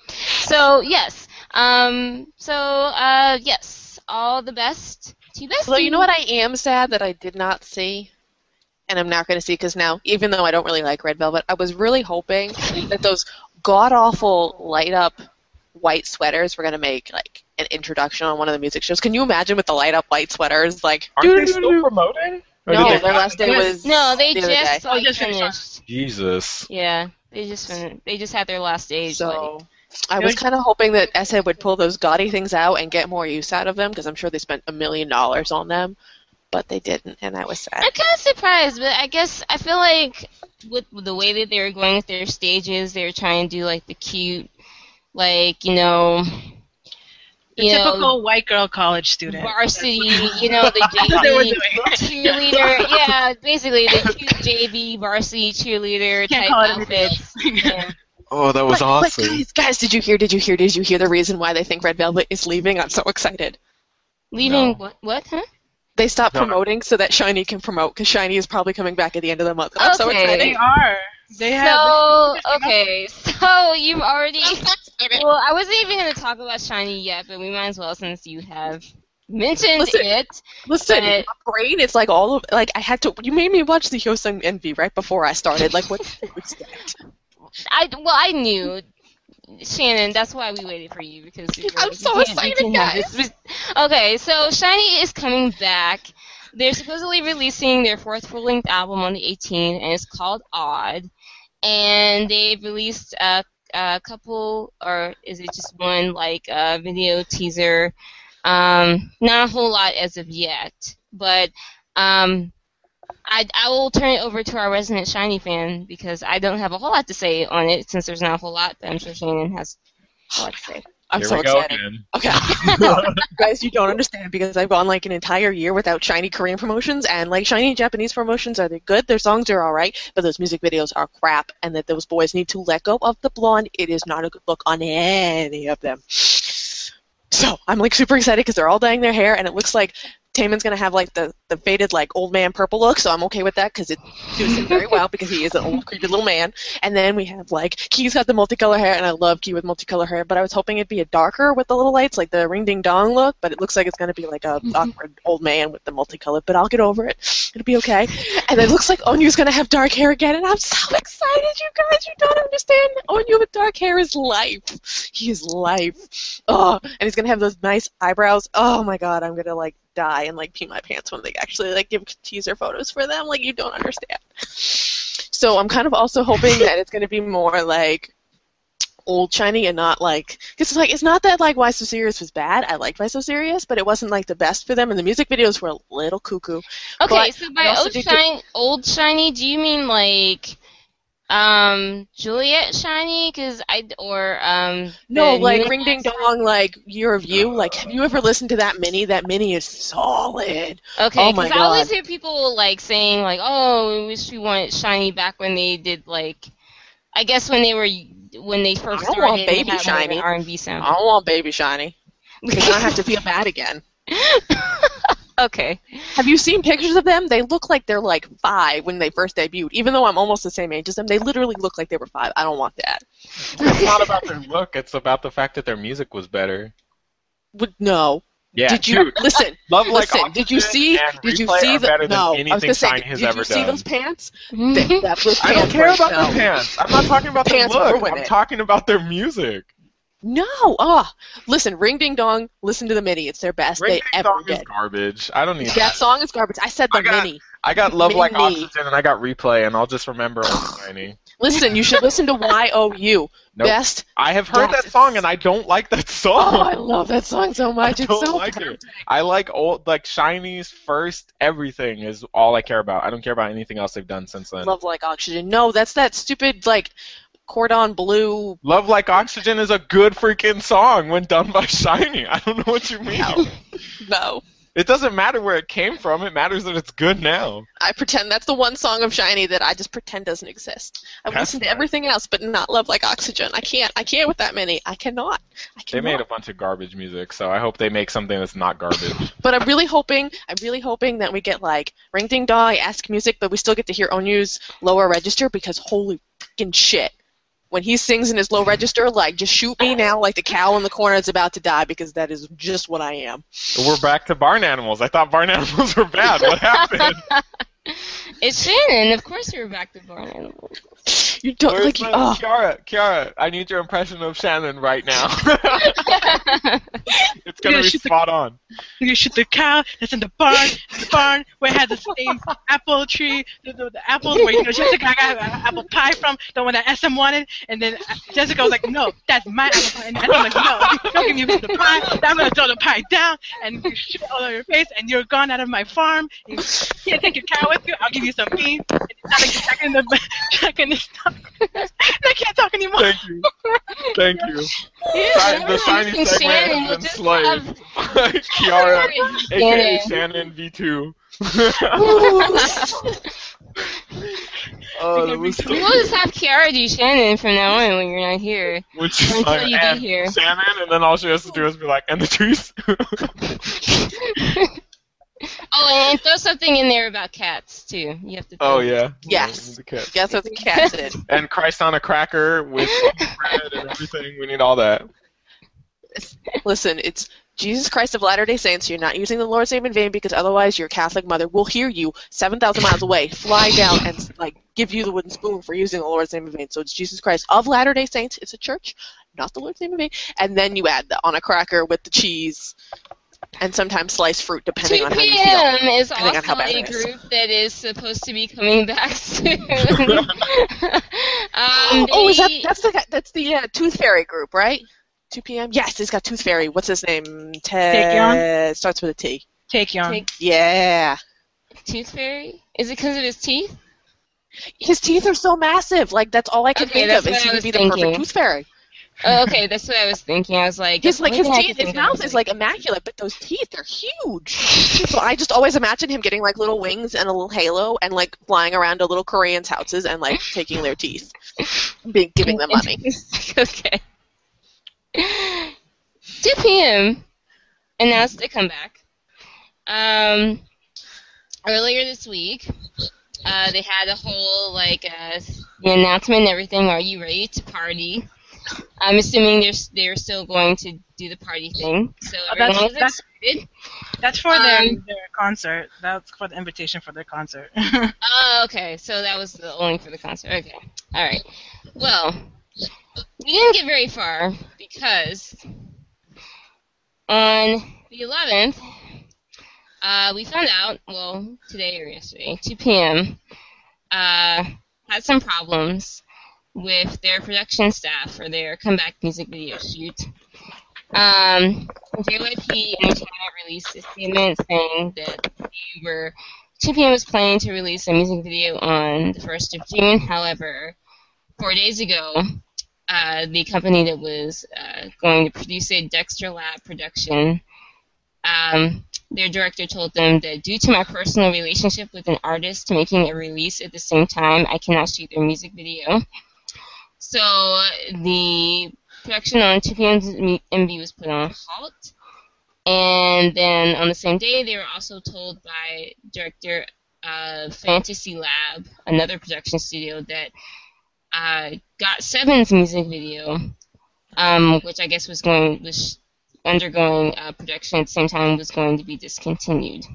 So yes. Um. So uh. Yes. All the best to Bestie. Although you know what, I am sad that I did not see, and I'm not going to see because now, even though I don't really like Red Velvet, I was really hoping that those god awful light up white sweaters were going to make like an introduction on one of the music shows. Can you imagine with the light up white sweaters? Like, Aren't they still promoting? Or no, they- their last day was No, they the other day. just like oh, just finished finished. Jesus. Yeah. They just fin- they just had their last day. So like- I was kind of hoping that SA would pull those gaudy things out and get more use out of them because I'm sure they spent a million dollars on them. But they didn't, and I was sad. I'm kind of surprised, but I guess I feel like with the way that they were going with their stages, they were trying to do like the cute, like you know, The typical know, white girl college student. varsity, you know, the That's what they were JV cheerleader. Yeah, basically the cute JV varsity cheerleader Can't type call it anything outfits. Yeah. Oh, that was But- awesome. But guys, guys, did you hear? Did you hear? Did you hear the reason why they think Red Velvet is leaving? I'm so excited. Leaving No. what? What? Huh? They stopped No. promoting so that SHINee can promote because SHINee is probably coming back at the end of the month. I'm so Okay. excited. They are. They have. So okay, so you've already. Well, I wasn't even going to talk about SHINee yet, but we might as well since you have mentioned Listen. it. Listen, But- my brain is like all of like I had to. You made me watch the Hyosung MV right before I started. Like what to expect? I well, I knew. Shannon, that's why we waited for you because I'm like, so excited, guys. Okay, so SHINee is coming back. They're supposedly releasing their fourth full-length album on the 18th, and it's called Odd. And they've released a, a couple, or is it just one, like uh, video teaser? Um, not a whole lot as of yet, but um, I, I will turn it over to our resident SHINee fan because I don't have a whole lot to say on it since there's not a whole lot, but I'm sure Shannon has a lot to say. I'm Here so we go excited. again. Okay. Guys, you don't understand because I've gone like an entire year without SHINee Korean promotions, and like SHINee Japanese promotions are they good? Their songs are alright, but those music videos are crap, and that those boys need to let go of the blonde. It is not a good look on any of them. So I'm like super excited because they're all dyeing their hair, and it looks like Taemin's gonna have like the, the faded like old man purple look, so I'm okay with that because it suits him very well because he is an old creepy little man. And then we have like Key's got the multicolor hair, and I love Key with multicolor hair, but I was hoping it'd be a darker with the little lights, like the ring ding dong look, but it looks like it's gonna be like a mm-hmm. awkward old man with the multicolor. But I'll get over it. It'll be okay. And it looks like Onew's gonna have dark hair again, and I'm so excited, you guys. You don't understand. Onew with dark hair is life. He is life. Oh, and he's gonna have those nice eyebrows. Oh my god, I'm gonna like die and like pee my pants when they actually like give teaser photos for them. Like you don't understand. So I'm kind of also hoping that it's gonna be more like old SHINee and not like because it's like it's not that like why so serious was bad i liked why so serious but it wasn't like the best for them and the music videos were a little cuckoo Okay, so by old, SHINee, old SHINee, do you mean like um Juliet SHINee? Cause I or um no like ring ding dong like year of you like have you ever listened to that mini that mini is solid Okay, Oh because my I always hear people like saying like, "Oh, we wish we wanted SHINee back when they did like." I guess when they were when they first I don't started, want baby had more of an SHINee. R&B sound. i don't want baby SHINee because i have to feel bad again okay. have you seen pictures of them they look like they're like five when they first debuted even though i'm almost the same age as them they literally look like they were five i don't want that It's not about their look. It's about the fact that their music was better. Would no Yeah, did you dude. listen Love like Listen, did you see? Did you see the? better than No, I was anything gonna say. SHINee Did has you ever see done. those pants? Mm-hmm. That, that those I don't pants care were- about no. their pants. I'm not talking about their look. I'm talking about their music. No, ah, listen, Ring Ding Dong. Listen to the mini. It's their best Ring they Ding ever Dong is garbage. I don't need That that. song is garbage. I said the I got- mini. I got Love Like Mini. Oxygen and I got Replay, and I'll just remember SHINee. Listen, you should listen to Y O U. Nope. Best. I have heard that song, and I don't like that song. Oh, I love that song so I much. It's don't so like perfect. it. I like old, like SHINee's first everything is all I care about. I don't care about anything else they've done since then. Love like oxygen. No, that's that stupid like cordon bleu. Love Like Oxygen is a good freaking song when done by SHINee. I don't know what you mean. No. No, It doesn't matter where it came from. It matters that it's good now. I pretend that's the one song of SHINee that I just pretend doesn't exist. I've That's listened to everything else, but not Love Like Oxygen. I can't. I can't with that many. I cannot. I They made a bunch of garbage music, so I hope they make something that's not garbage. But I'm really hoping, I'm really hoping that we get like Ring Ding Dong, Ask Music, but we still get to hear Onew's lower register because holy fucking shit. When he sings in his low register, like just shoot me now, like the cow in the corner is about to die because that is just what I am. We're back to barn animals. I thought barn animals were bad. What happened? It's Shannon. Of course, we're back to Barn Animals. You don't Where's like. my- Oh, Kiara, Kiara, I need your impression of Shannon right now. it's gonna be she's the- spot on. You shoot the cow that's in the barn, the barn where it had the same apple tree, the, the, the apples where you know Jessica got an apple pie from, the one that SM wanted, and then uh, Jessica was like, no, that's my apple pie, and SM was like, no, don't give me the pie, I'm gonna throw the pie down, and you shoot it all over your face, and you're gone out of my farm, you can't take your cow with you, I'll give you some beans, and it's not like you're back in the, back in the stock. I can't talk anymore. Thank you. Thank you. Yeah, the SHINee Shannon segment will has been just slayed. have- Kiara, aka Shannon. Shannon V2. oh, that was so We'll just have Kiara do Shannon from now on when you're not here. When she's Until like, you get here. Shannon, and then all she has to do is be like, and the trees. Oh, and throw something in there about cats too. You have to. oh yeah. Yes. Yeah, the cat. guess what the cat did? And Christ on a cracker with bread and everything. We need all that. Listen, it's Jesus Christ of Latter day Saints. You're not using the Lord's name in vain because otherwise your Catholic mother will hear you 7,000 miles away, fly down, and like give you the wooden spoon for using the Lord's name in vain. So it's Jesus Christ of Latter day Saints. It's a church, not the Lord's name in vain. And then you add the on a cracker with the cheese and sometimes sliced fruit, depending on how you feel. 2PM is Depending also a it is. group that is supposed to be coming back soon. um, oh, is that that's the that's the uh, Tooth Fairy group, right? 2PM Yes, it's got Tooth Fairy. What's his name? Ted. Starts with a T. Take. Take Yeah. Tooth Fairy? Is it because of his teeth? His teeth are so massive. Like that's all I can Okay, think that's of what is he I would was be the thinking. perfect Tooth Fairy. Oh, okay, that's what I was thinking. I was like, His like his only thing I teeth, his think of. I mouth is like immaculate, but those teeth are huge. so I just always imagine him getting like little wings and a little halo and like flying around to little Koreans' houses and like taking their teeth, being giving them money. okay. 2 p.m. announced a comeback. Um, earlier this week, uh, they had a whole like uh, the announcement and everything. Are you ready to party? I'm assuming they're they're still going to do the party thing. So Oh, that's- everyone that's- excited. That's for their, Um, their concert. That's for the invitation for their concert. Oh, okay. So that was the only for the concert. Okay. All right. Well, we didn't get very far because on the 11th, uh, we found out, well, today or yesterday, 2PM, uh, had some problems with their production staff for their comeback music video shoot. Um, JYP Entertainment released a statement saying that they were 2PM was planning to release a music video on the 1st of June. However, four days ago, uh, the company that was uh, going to produce it, Dexter Lab Production, um, their director told them that due to my personal relationship with an artist making a release at the same time, I cannot shoot their music video. So the production on 2PM's MV was put on halt. And then on the same day, they were also told by director of Fantasy Lab, another production studio, that uh, GOT7's music video, um, which I guess was going was undergoing uh, production at the same time, was going to be discontinued.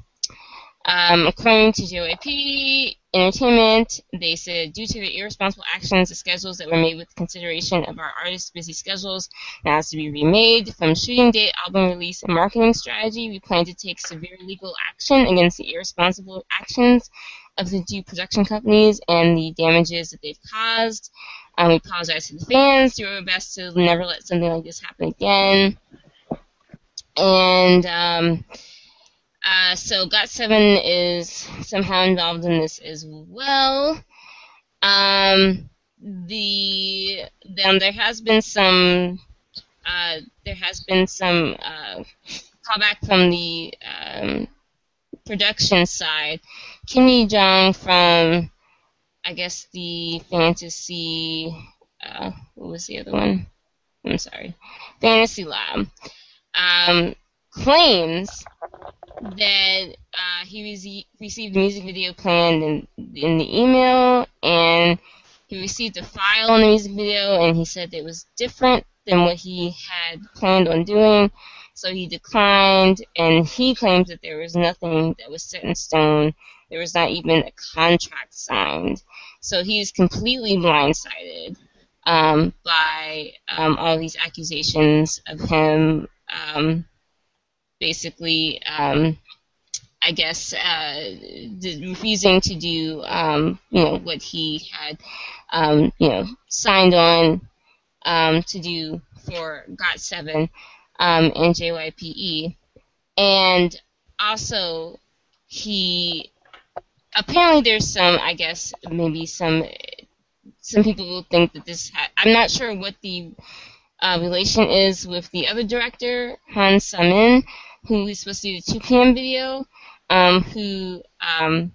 Um, according to JYP Entertainment, they said due to the irresponsible actions, the schedules that were made with consideration of our artists' busy schedules now has to be remade. From shooting date, album release, and marketing strategy, we plan to take severe legal action against the irresponsible actions of the two production companies and the damages that they've caused. Um, we apologize to the fans. Do our best to never let something like this happen again. And um, uh, so GOT7 is somehow involved in this as well. Um, the then there has been some uh, there has been some uh, callback from the um, production side. Kim Yi Jong from I guess the fantasy uh, what was the other one? I'm sorry, Fantasy Lab um, claims that uh, he rece- received a music video planned in, in the email, and he received a file on the music video, and he said it was different than what he had planned on doing, so he declined, and he claims that there was nothing that was set in stone There was not even a contract signed. So he's completely blindsided um, by um, all these accusations of him um, basically, um, I guess, uh, refusing to do, um, you know, what he had, um, you know, signed on um, to do for GOT7 um, and JYPE. And also, he apparently there's some, I guess, maybe some some people will think that this. Ha- I'm not sure what the uh, relation is with the other director, Han Samin, who is supposed to do the 2PM video, um, who um,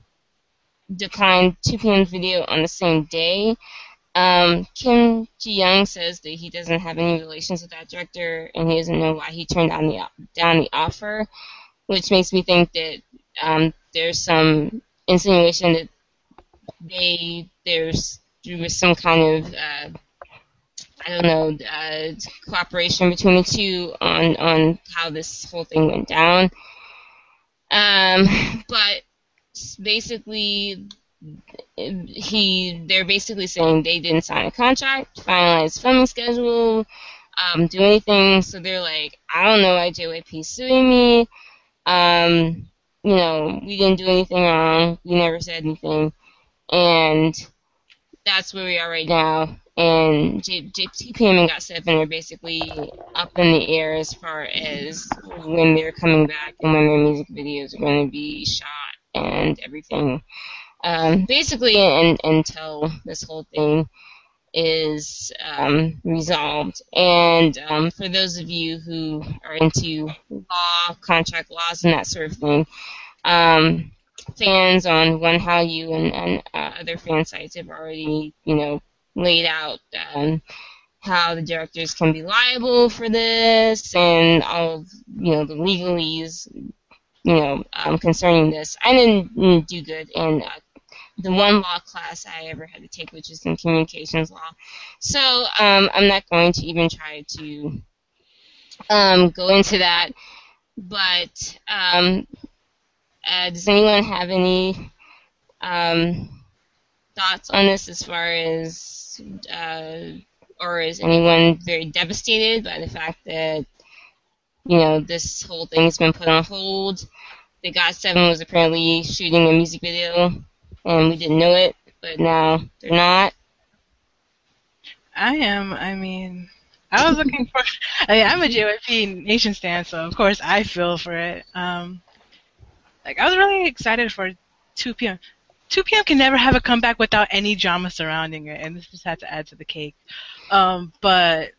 declined 2PM video on the same day. Um, Kim Ji Young says that he doesn't have any relations with that director, and he doesn't know why he turned down the down the offer, which makes me think that um, there's some insinuation that they there's there was some kind of uh, I don't know uh, cooperation between the two on on how this whole thing went down. Um, but basically, he they're basically saying they didn't sign a contract, finalize filming schedule, um, do anything. So they're like, I don't know why JYP is suing me. Um, you know, we didn't do anything wrong. We never said anything, and that's where we are right now. And J- JTPM and GOT7 are basically up in the air as far as when they're coming back and when their music videos are going to be shot and everything. Um, basically, in, until this whole thing is um, resolved. And um, for those of you who are into law, contract laws, and that sort of thing, um, fans on One Hallyu and, and uh, other fan sites have already, you know, laid out um, how the directors can be liable for this and all of, you know, the legalese, you know, um, concerning this. I didn't do good in uh, the one law class I ever had to take, which is in communications law. So um, I'm not going to even try to um, go into that. But um, uh, does anyone have any um, thoughts on this as far as, uh, or is anyone very devastated by the fact that, you know, this whole thing's been put on hold? The GOT7 was apparently shooting a music video, and we didn't know it, but now they're not. I am. I mean, I was looking for. I mean, I'm a JYP Nation stan, so of course I feel for it. Um, like I was really excited for 2PM 2PM can never have a comeback without any drama surrounding it, and this just had to add to the cake. Um, but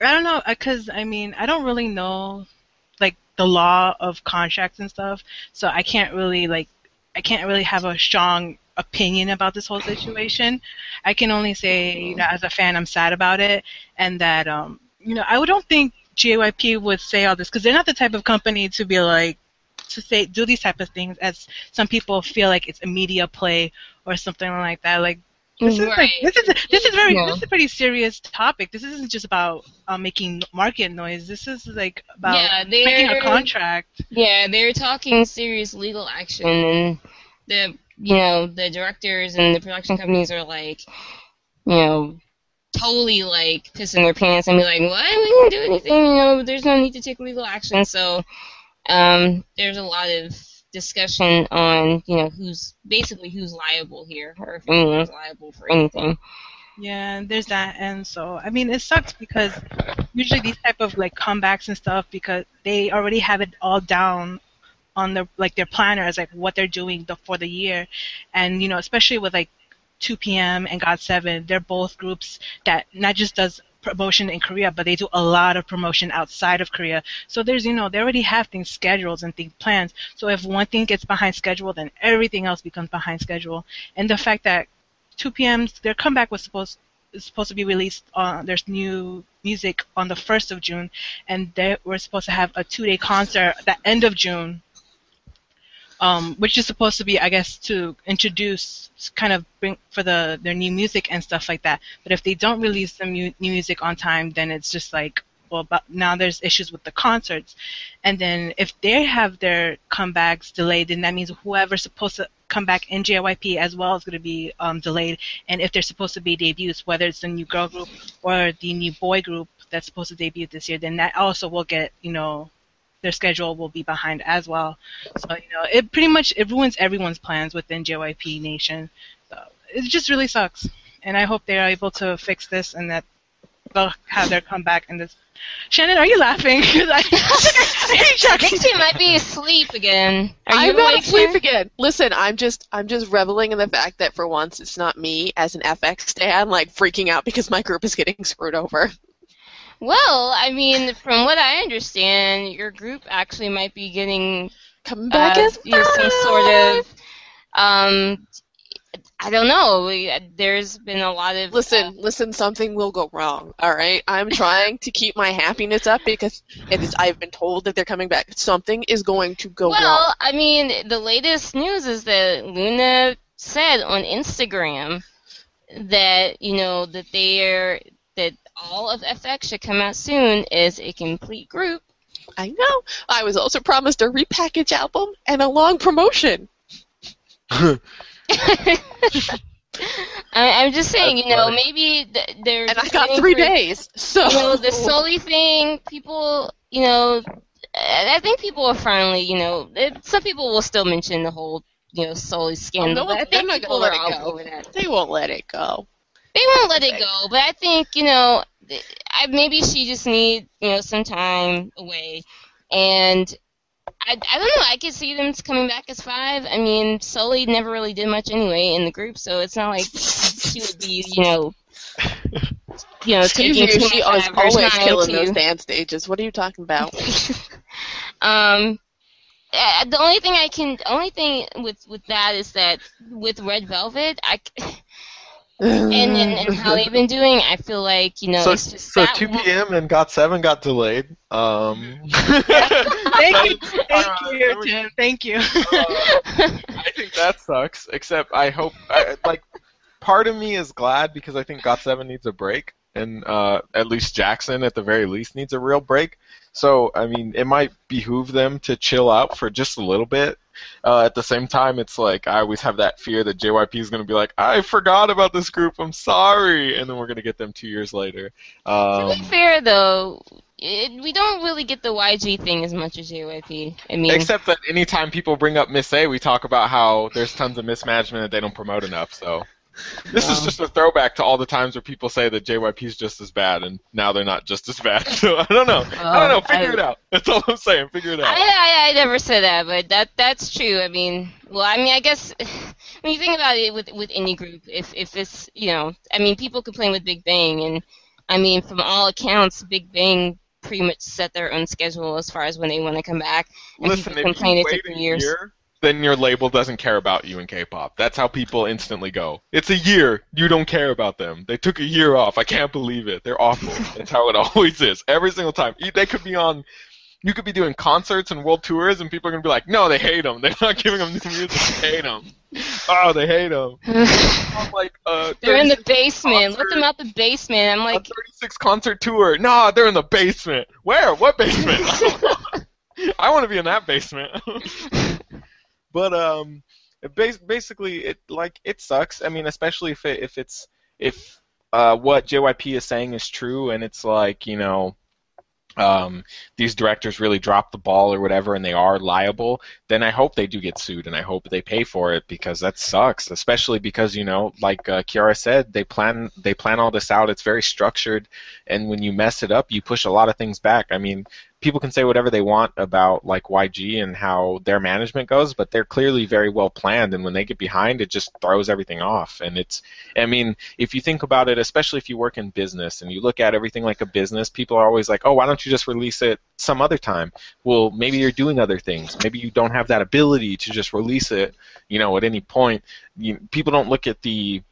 I don't know, because I mean, I don't really know like the law of contracts and stuff, so I can't really like, I can't really have a strong opinion about this whole situation. I can only say, you know, as a fan, I'm sad about it, and that, um, you know, I don't think JYP would say all this because they're not the type of company to be like, to say do these type of things as some people feel like it's a media play or something like that. Like this is like this is this is very yeah. this is a pretty serious topic. This isn't just about uh, making market noise. This is like about yeah, making a contract. Yeah, they're talking serious legal action, and the you know the directors and the production companies are like, you know, totally like pissing their pants and be like, what? We didn't do anything. You know, there's no need to take legal action. So um, there's a lot of discussion on you know who's basically who's liable here or if anyone's liable for anything. Yeah, there's that, and so I mean it sucks because usually these type of like comebacks and stuff because they already have it all down on their like their planner as like what they're doing the, for the year, and you know especially with like 2PM and GOT7. they're both groups that not just does promotion in Korea, but they do a lot of promotion outside of Korea. So there's, you know, they already have things scheduled and things planned. So if one thing gets behind schedule, then everything else becomes behind schedule. And the fact that 2PM their comeback was supposed is supposed to be released on there's new music on the 1st of June and they were supposed to have a two-day concert at the end of June um, which is supposed to be, I guess, to introduce, kind of bring for the their new music and stuff like that. But if they don't release the mu- new music on time, then it's just like, well, but now there's issues with the concerts, and then if they have their comebacks delayed, then that means whoever's supposed to come back in JYP as well is going to be um, delayed. And if they're supposed to be debuts, whether it's the new girl group or the new boy group that's supposed to debut this year, then that also will get you know their schedule will be behind as well. So you know it pretty much it ruins everyone's plans within JYP Nation. So it just really sucks. And I hope they are able to fix this and that they'll have their comeback in this. Shannon, are you laughing? I, I think she might be asleep again. Are you I'm not asleep Sharon? again. Listen, I'm just I'm just reveling in the fact that for once it's not me as an f(x) stan like freaking out because my group is getting screwed over. Well, I mean, from what I understand, your group actually might be getting Come back uh, as you know, some sort of um I don't know. There's been a lot of Listen, listen, something will go wrong. All right, I'm trying to keep my happiness up because it is. I've been told that they're coming back. Something is going to go well, wrong. Well, I mean, the latest news is that Luna said on Instagram that you know that they're all of f(x) should come out soon is a complete group. I know. I was also promised a repackage album and a long promotion. I, I'm just saying, That's you know, funny. maybe th- they're And I got three for- days. So you know, the Sulli thing, people, you know, I think people are finally, you know, it, some people will still mention the whole, you know, Sulli scandal. Oh, no, but I they're think not people are let it all go. over that. they won't let it go. They won't let it go, but I think, you know, I, maybe she just needs, you know, some time away. And I, I don't know, I could see them coming back as five. I mean, Sulli never really did much anyway in the group, so it's not like she would be, you know, you know, Excuse taking you, she much is always killing to- those dance stages. What are you talking about? um, uh, the only thing I can, only thing with with that is that with Red Velvet, I c- and, and and how they've been doing, I feel like you know so, it's just so that 2 one- p.m. and Got 7 got delayed. Um, thank you, thank Uh, you, Tim. Thank you. I think that sucks. Except I hope, I, like, part of me is glad because I think Got Seven needs a break, and uh, at least Jackson, at the very least, needs a real break. So I mean, it might behoove them to chill out for just a little bit. Uh, at the same time, it's like I always have that fear that JYP is going to be like, "I forgot about this group. I'm sorry," and then we're going to get them two years later. To Um, be fair though, it, we don't really get the YG thing as much as JYP. I mean, Except that anytime people bring up Miss A, we talk about how there's tons of mismanagement that they don't promote enough. So this is um, just a throwback to all the times where people say that JYP is just as bad, and now they're not just as bad. So I don't know. I don't know. Figure I- it out. That's all I'm saying. Figure it out. I, I never said that, but that that's true. I mean, well, I mean, I guess when you think about it with with any group, if if it's you know, I mean, people complain with Big Bang, and I mean, from all accounts, Big Bang pretty much set their own schedule as far as when they want to come back, and Listen, people if complain you it wait took a years. year, then your label doesn't care about you in K-pop. That's how people instantly go. It's a year. You don't care about them. They took a year off. I can't believe it. They're awful. That's how it always is. Every single time. They could be on. You could be doing concerts and world tours, and people are gonna be like, "No, they hate them. They're not giving them new music. They hate them. Oh, they hate them." I'm like, uh, They're in the 36 basement. Let them out the basement. I'm like, 36 concert tour. Nah, they're in the basement. Where? What basement? I want to be in that basement. But um, bas- basically, it like it sucks. I mean, especially if it, if it's if uh, what JYP is saying is true, and it's like you know. Um, these directors really drop the ball or whatever, and they are liable. Then I hope they do get sued, and I hope they pay for it because that sucks. Especially because you know, like uh, Kiara said, they plan they plan all this out. It's very structured, and when you mess it up, you push a lot of things back. I mean, people can say whatever they want about like YG and how their management goes, but they're clearly very well planned. And when they get behind, it just throws everything off. And it's, I mean, if you think about it, especially if you work in business and you look at everything like a business, people are always like, oh, why don't you just release it some other time? Well, maybe you're doing other things. Maybe you don't have that ability to just release it, you know, at any point. You, people don't look at the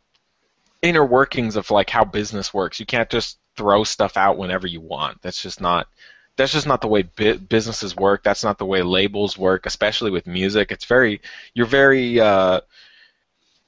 inner workings of like how business works. You can't just throw stuff out whenever you want. That's just not that's just not the way bu- businesses work. That's not the way labels work, especially with music. It's very you're very uh,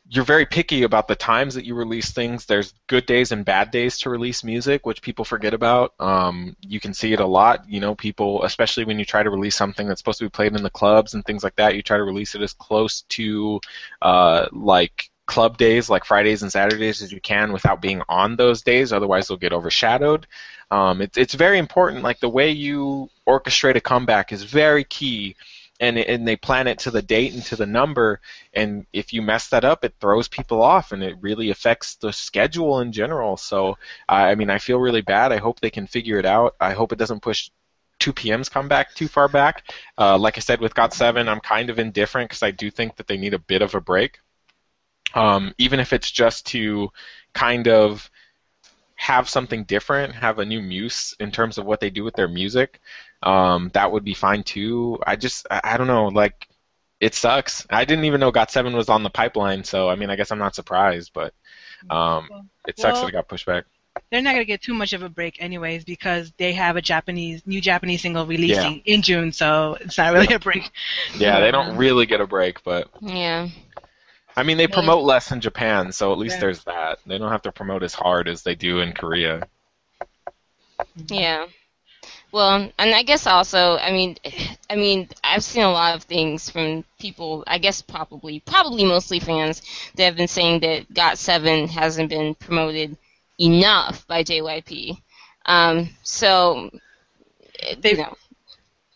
you're very picky about the times that you release things. There's good days and bad days to release music, which people forget about. Um, you can see it a lot. You know, people, especially when you try to release something that's supposed to be played in the clubs and things like that, you try to release it as close to uh, like club days, like Fridays and Saturdays, as you can without being on those days. Otherwise, they'll get overshadowed. Um, it's it's very important. Like the way you orchestrate a comeback is very key and and they plan it to the date and to the number and if you mess that up it throws people off and it really affects the schedule in general so i mean i feel really bad i hope they can figure it out i hope it doesn't push 2PM's come back too far back. Uh, like I said with GOT7, I'm kind of indifferent because I do think that they need a bit of a break. Um, even if it's just to kind of have something different, have a new muse in terms of what they do with their music um, that would be fine too. I just I, I don't know like it sucks. I didn't even know GOT7 was on the pipeline, so I mean I guess I'm not surprised, but um, it sucks well, that it got pushed back. They're not gonna get too much of a break anyways because they have a Japanese new Japanese single releasing yeah. in June, so it's not really a break. Yeah, they don't really get a break, but yeah. I mean, they promote less in Japan, so at least yeah. there's that. They don't have to promote as hard as they do in Korea. Yeah. Well, and I guess also, I mean, I mean, I've seen a lot of things from people. I guess probably, probably mostly fans that have been saying that GOT7 hasn't been promoted enough by JYP. Um, so, they, you know.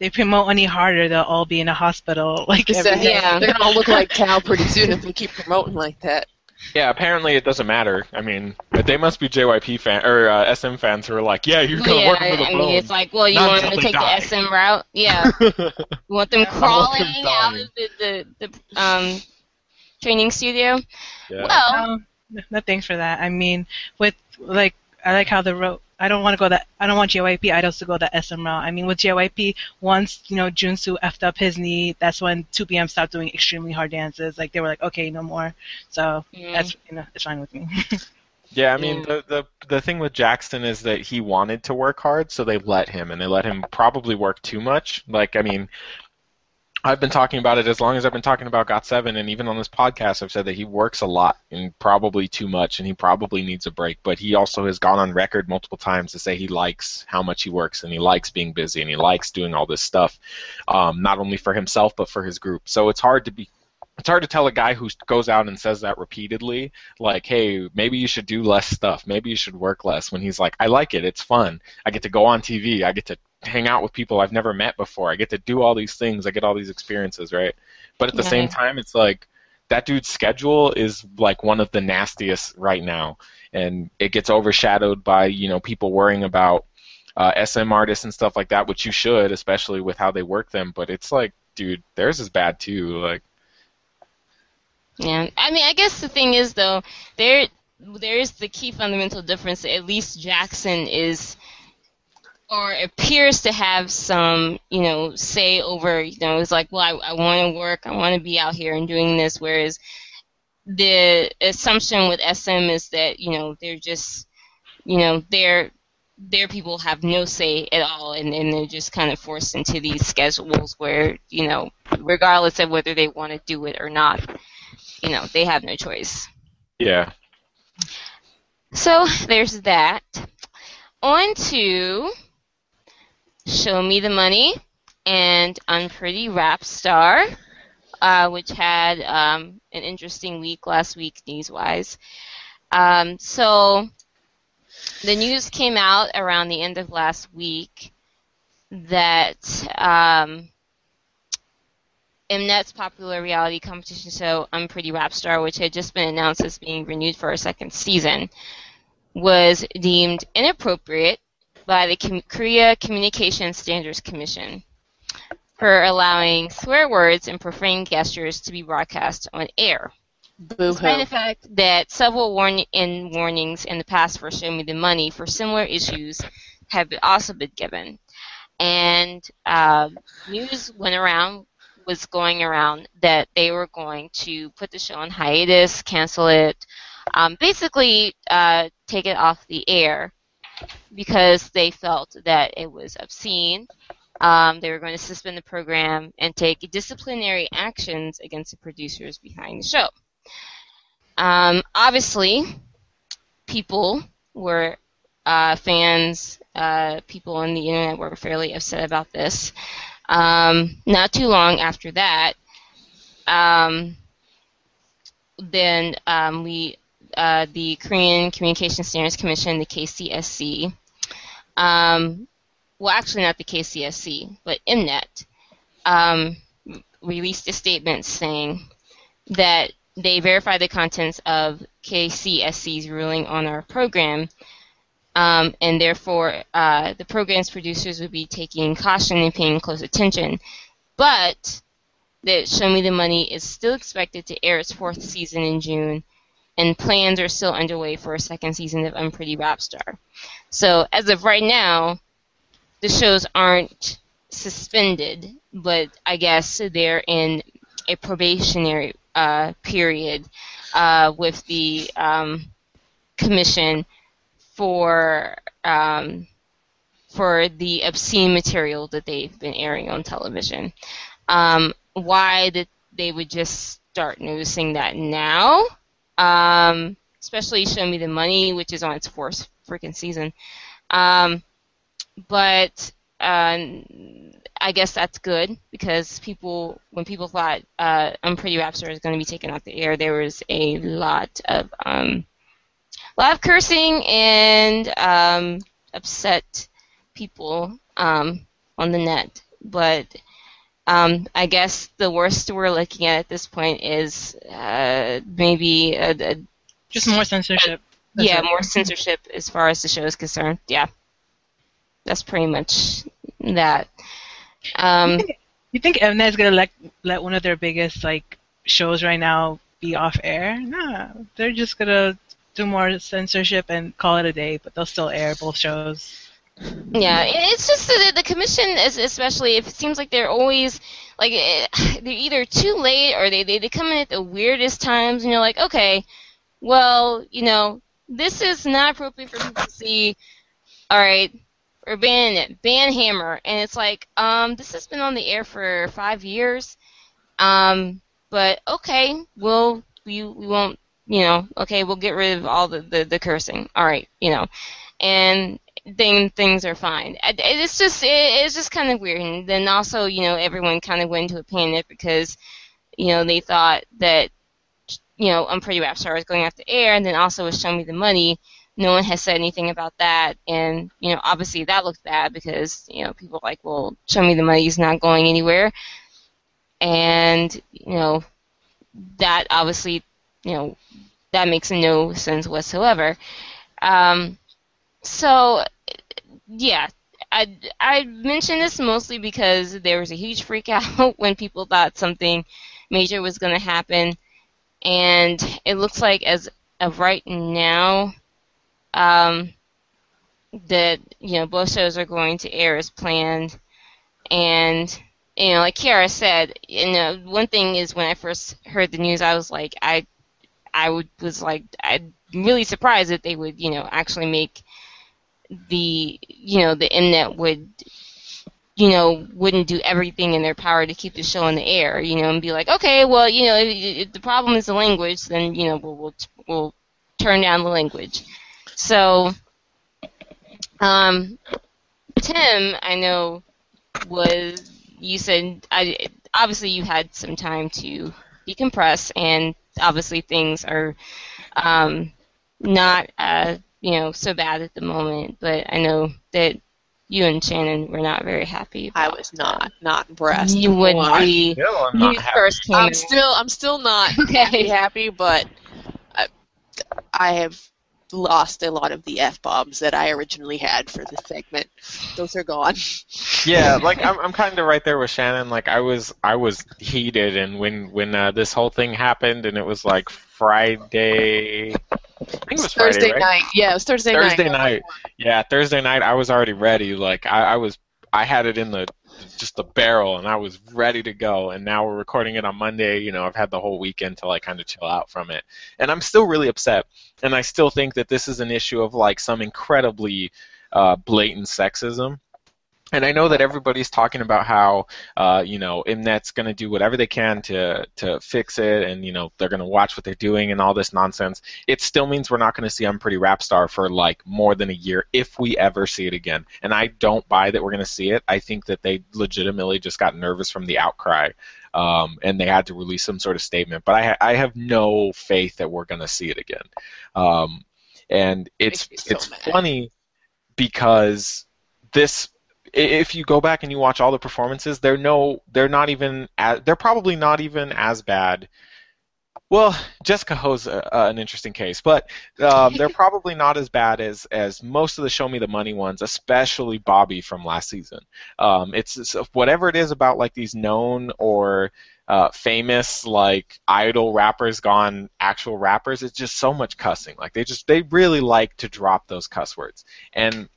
They promote any harder, they'll all be in a hospital. Like, yeah, they're gonna all look like cow pretty soon if they keep promoting like that. Yeah, apparently it doesn't matter. I mean, they must be JYP fan or uh, SM fans who are like, yeah, you're gonna yeah, work for the I mean, it's like, well, you want them to take die. the SM route? Yeah. you want them crawling them out of the, the, the um, training studio? Yeah. Well, um, no thanks for that. I mean, with like, I like how the road I don't want to go that. I don't want JYP idols to go the SM route. I mean, with JYP, once you know Junsu effed up his knee, that's when 2PM stopped doing extremely hard dances. Like they were like, okay, no more. So mm. that's you know, it's fine with me. yeah, I mean, the, the the thing with Jackson is that he wanted to work hard, so they let him, and they let him probably work too much. Like, I mean, I've been talking about it as long as I've been talking about GOT7, and even on this podcast, I've said that he works a lot and probably too much, and he probably needs a break. But he also has gone on record multiple times to say he likes how much he works and he likes being busy and he likes doing all this stuff, um, not only for himself but for his group. So it's hard to be it's hard to tell a guy who goes out and says that repeatedly, like, hey, maybe you should do less stuff. Maybe you should work less. When he's like, I like it. It's fun. I get to go on TV. I get to hang out with people I've never met before. I get to do all these things. I get all these experiences, right? But at the yeah. same time, it's like that dude's schedule is like one of the nastiest right now, and it gets overshadowed by you know people worrying about uh, SM artists and stuff like that, which you should, especially with how they work them. But it's like, dude, theirs is bad too. Like, yeah, I mean, I guess the thing is though, there there is the key fundamental difference. At least Jackson is or appears to have some, you know, say over, you know, it's like, well, I, I want to work, I want to be out here and doing this, whereas the assumption with SM is that, you know, they're just, you know, their their people have no say at all, and, and they're just kind of forced into these schedules where, you know, regardless of whether they want to do it or not, you know, they have no choice. Yeah. So there's that. On to Show Me the Money and Unpretty Rapstar, uh, which had um, an interesting week last week news wise. Um, so the news came out around the end of last week that um, Mnet's popular reality competition show Unpretty Rapstar, which had just been announced as being renewed for a second season, was deemed inappropriate by the Com- Korea Communication Standards Commission for allowing swear words and profane gestures to be broadcast on air. Boo-hoo. Despite the fact that several warn- in warnings in the past for Show Me the Money for similar issues have also been given. And uh, news went around, was going around that they were going to put the show on hiatus, cancel it, um, basically uh, take it off the air because they felt that it was obscene. Um, they were going to suspend the program and take disciplinary actions against the producers behind the show. Um, obviously, people were uh, fans, uh, people on the internet were fairly upset about this. Um, not too long after that, um, then um, we, uh, the Korean Communication Standards Commission, the KCSC, um, well, actually not the KCSC, but Mnet, um, released a statement saying that they verified the contents of KCSC's ruling on our program, um, and therefore uh, the program's producers would be taking caution and paying close attention. But that Show Me the Money is still expected to air its fourth season in June, and plans are still underway for a second season of Unpretty Rapstar. So as of right now, the shows aren't suspended, but I guess they're in a probationary uh, period uh, with the um, commission for um, for the obscene material that they've been airing on television. Um, why that they would just start noticing that now, um, especially Show Me the Money, which is on its fourth freaking season. Um, but uh, I guess that's good because people, when people thought uh, Unpretty Rapstar was going to be taken off the air, there was a lot of um, a lot of cursing and um, upset people um, on the net. But um, I guess the worst we're looking at at this point is uh, maybe a, a, Just more censorship. That's yeah, more censorship as far as the show is concerned. Yeah, that's pretty much that. Um, You think Mnet is gonna let let one of their biggest like shows right now be off air? Nah, they're just gonna do more censorship and call it a day, but they'll still air both shows. Yeah, it's just that the commission is especially if it seems like they're always like eh, they're either too late or they, they they come in at the weirdest times and you're like, okay, well, you know, this is not appropriate for people to see. All right, we're banning it, ban Hammer, and it's like, um, this has been on the air for five years, um, but okay, we'll we we won't, you know, okay, we'll get rid of all the the, the cursing. All right, you know, and then things are fine. It's just it, it's just kind of weird, and then also you know everyone kind of went into a panic because you know they thought that you know Unpretty Rapstar was going the air, and then also with Show Me the Money. No one has said anything about that, and you know obviously that looked bad because you know people are like, well, Show Me the Money is not going anywhere, and you know that obviously you know that makes no sense whatsoever. Um, so yeah, I I mention this mostly because there was a huge freak out when people thought something major was going to happen, and it looks like as of right now, um, that you know both shows are going to air as planned, and you know like Kiara said, you know one thing is when I first heard the news, I was like I I would was like I'm really surprised that they would you know actually make the you know the Mnet would you know wouldn't do everything in their power to keep the show in the air you know and be like okay well you know if, if the problem is the language then you know we'll we'll, we'll turn down the language. So um Tim I know was you said I obviously you had some time to decompress and obviously things are um not uh you know so bad at the moment, but I know that you and Shannon were not very happy. I was not not impressed. You would Why? be. Still, I'm You not happy. first came I'm still I'm still not Okay. happy, happy, but I, I have lost a lot of the f bombs that I originally had for this segment. Those are gone. Yeah, like I'm, I'm kind of right there with Shannon. Like I was, I was heated, and when when uh, this whole thing happened, and it was like Friday. I think it was Friday, Thursday right? night. Yeah, it was Thursday, Thursday night. night. Yeah, Thursday night. I was already ready. Like I, I was, I had it in the just the barrel, and I was ready to go. And now we're recording it on Monday. You know, I've had the whole weekend to like kind of chill out from it, and I'm still really upset. And I still think that this is an issue of like some incredibly uh, blatant sexism. And I know that everybody's talking about how uh, you know Mnet's going to do whatever they can to to fix it, and you know they're going to watch what they're doing and all this nonsense. It still means we're not going to see Unpretty Rapstar for like more than a year if we ever see it again. And I don't buy that we're going to see it. I think that they legitimately just got nervous from the outcry. Um, and they had to release some sort of statement, but I, ha- I have no faith that we're going to see it again. Um, and it's so it's mad. funny because this if you go back and you watch all the performances, they're no, they're not even, as, they're probably not even as bad. Well, Jessica Ho's uh, an interesting case, but um, they're probably not as bad as as most of the Show Me the Money ones, especially Bobby from last season. Um, it's, it's whatever it is about like these known or uh, famous like idol rappers gone actual rappers. It's just so much cussing. Like they just they really like to drop those cuss words, and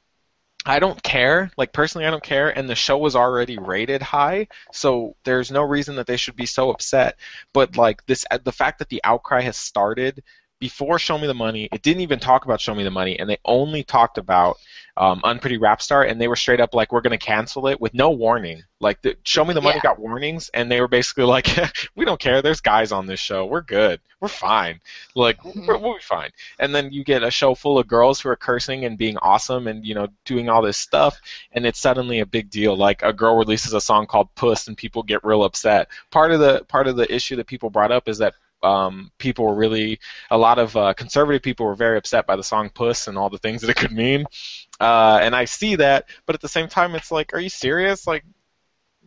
I don't care. Like personally, I don't care. And the show was already rated high, so there's no reason that they should be so upset. But like this, the fact that the outcry has started before Show Me the Money, it didn't even talk about Show Me the Money, and they only talked about um, Unpretty Rapstar, and they were straight up like, "We're gonna cancel it" with no warning. Like, the, Show Me the Money Yeah. got warnings, and they were basically like, "We don't care. There's guys on this show. We're good. We're fine. Like, Mhm. we're, we'll be fine." And then you get a show full of girls who are cursing and being awesome and you know doing all this stuff, and it's suddenly a big deal. Like a girl releases a song called "Puss" and people get real upset. Part of the part of the issue that people brought up is that um, people were really a lot of uh, conservative people were very upset by the song "Puss" and all the things that it could mean. Uh, and I see that, but at the same time, it's like, are you serious? Like,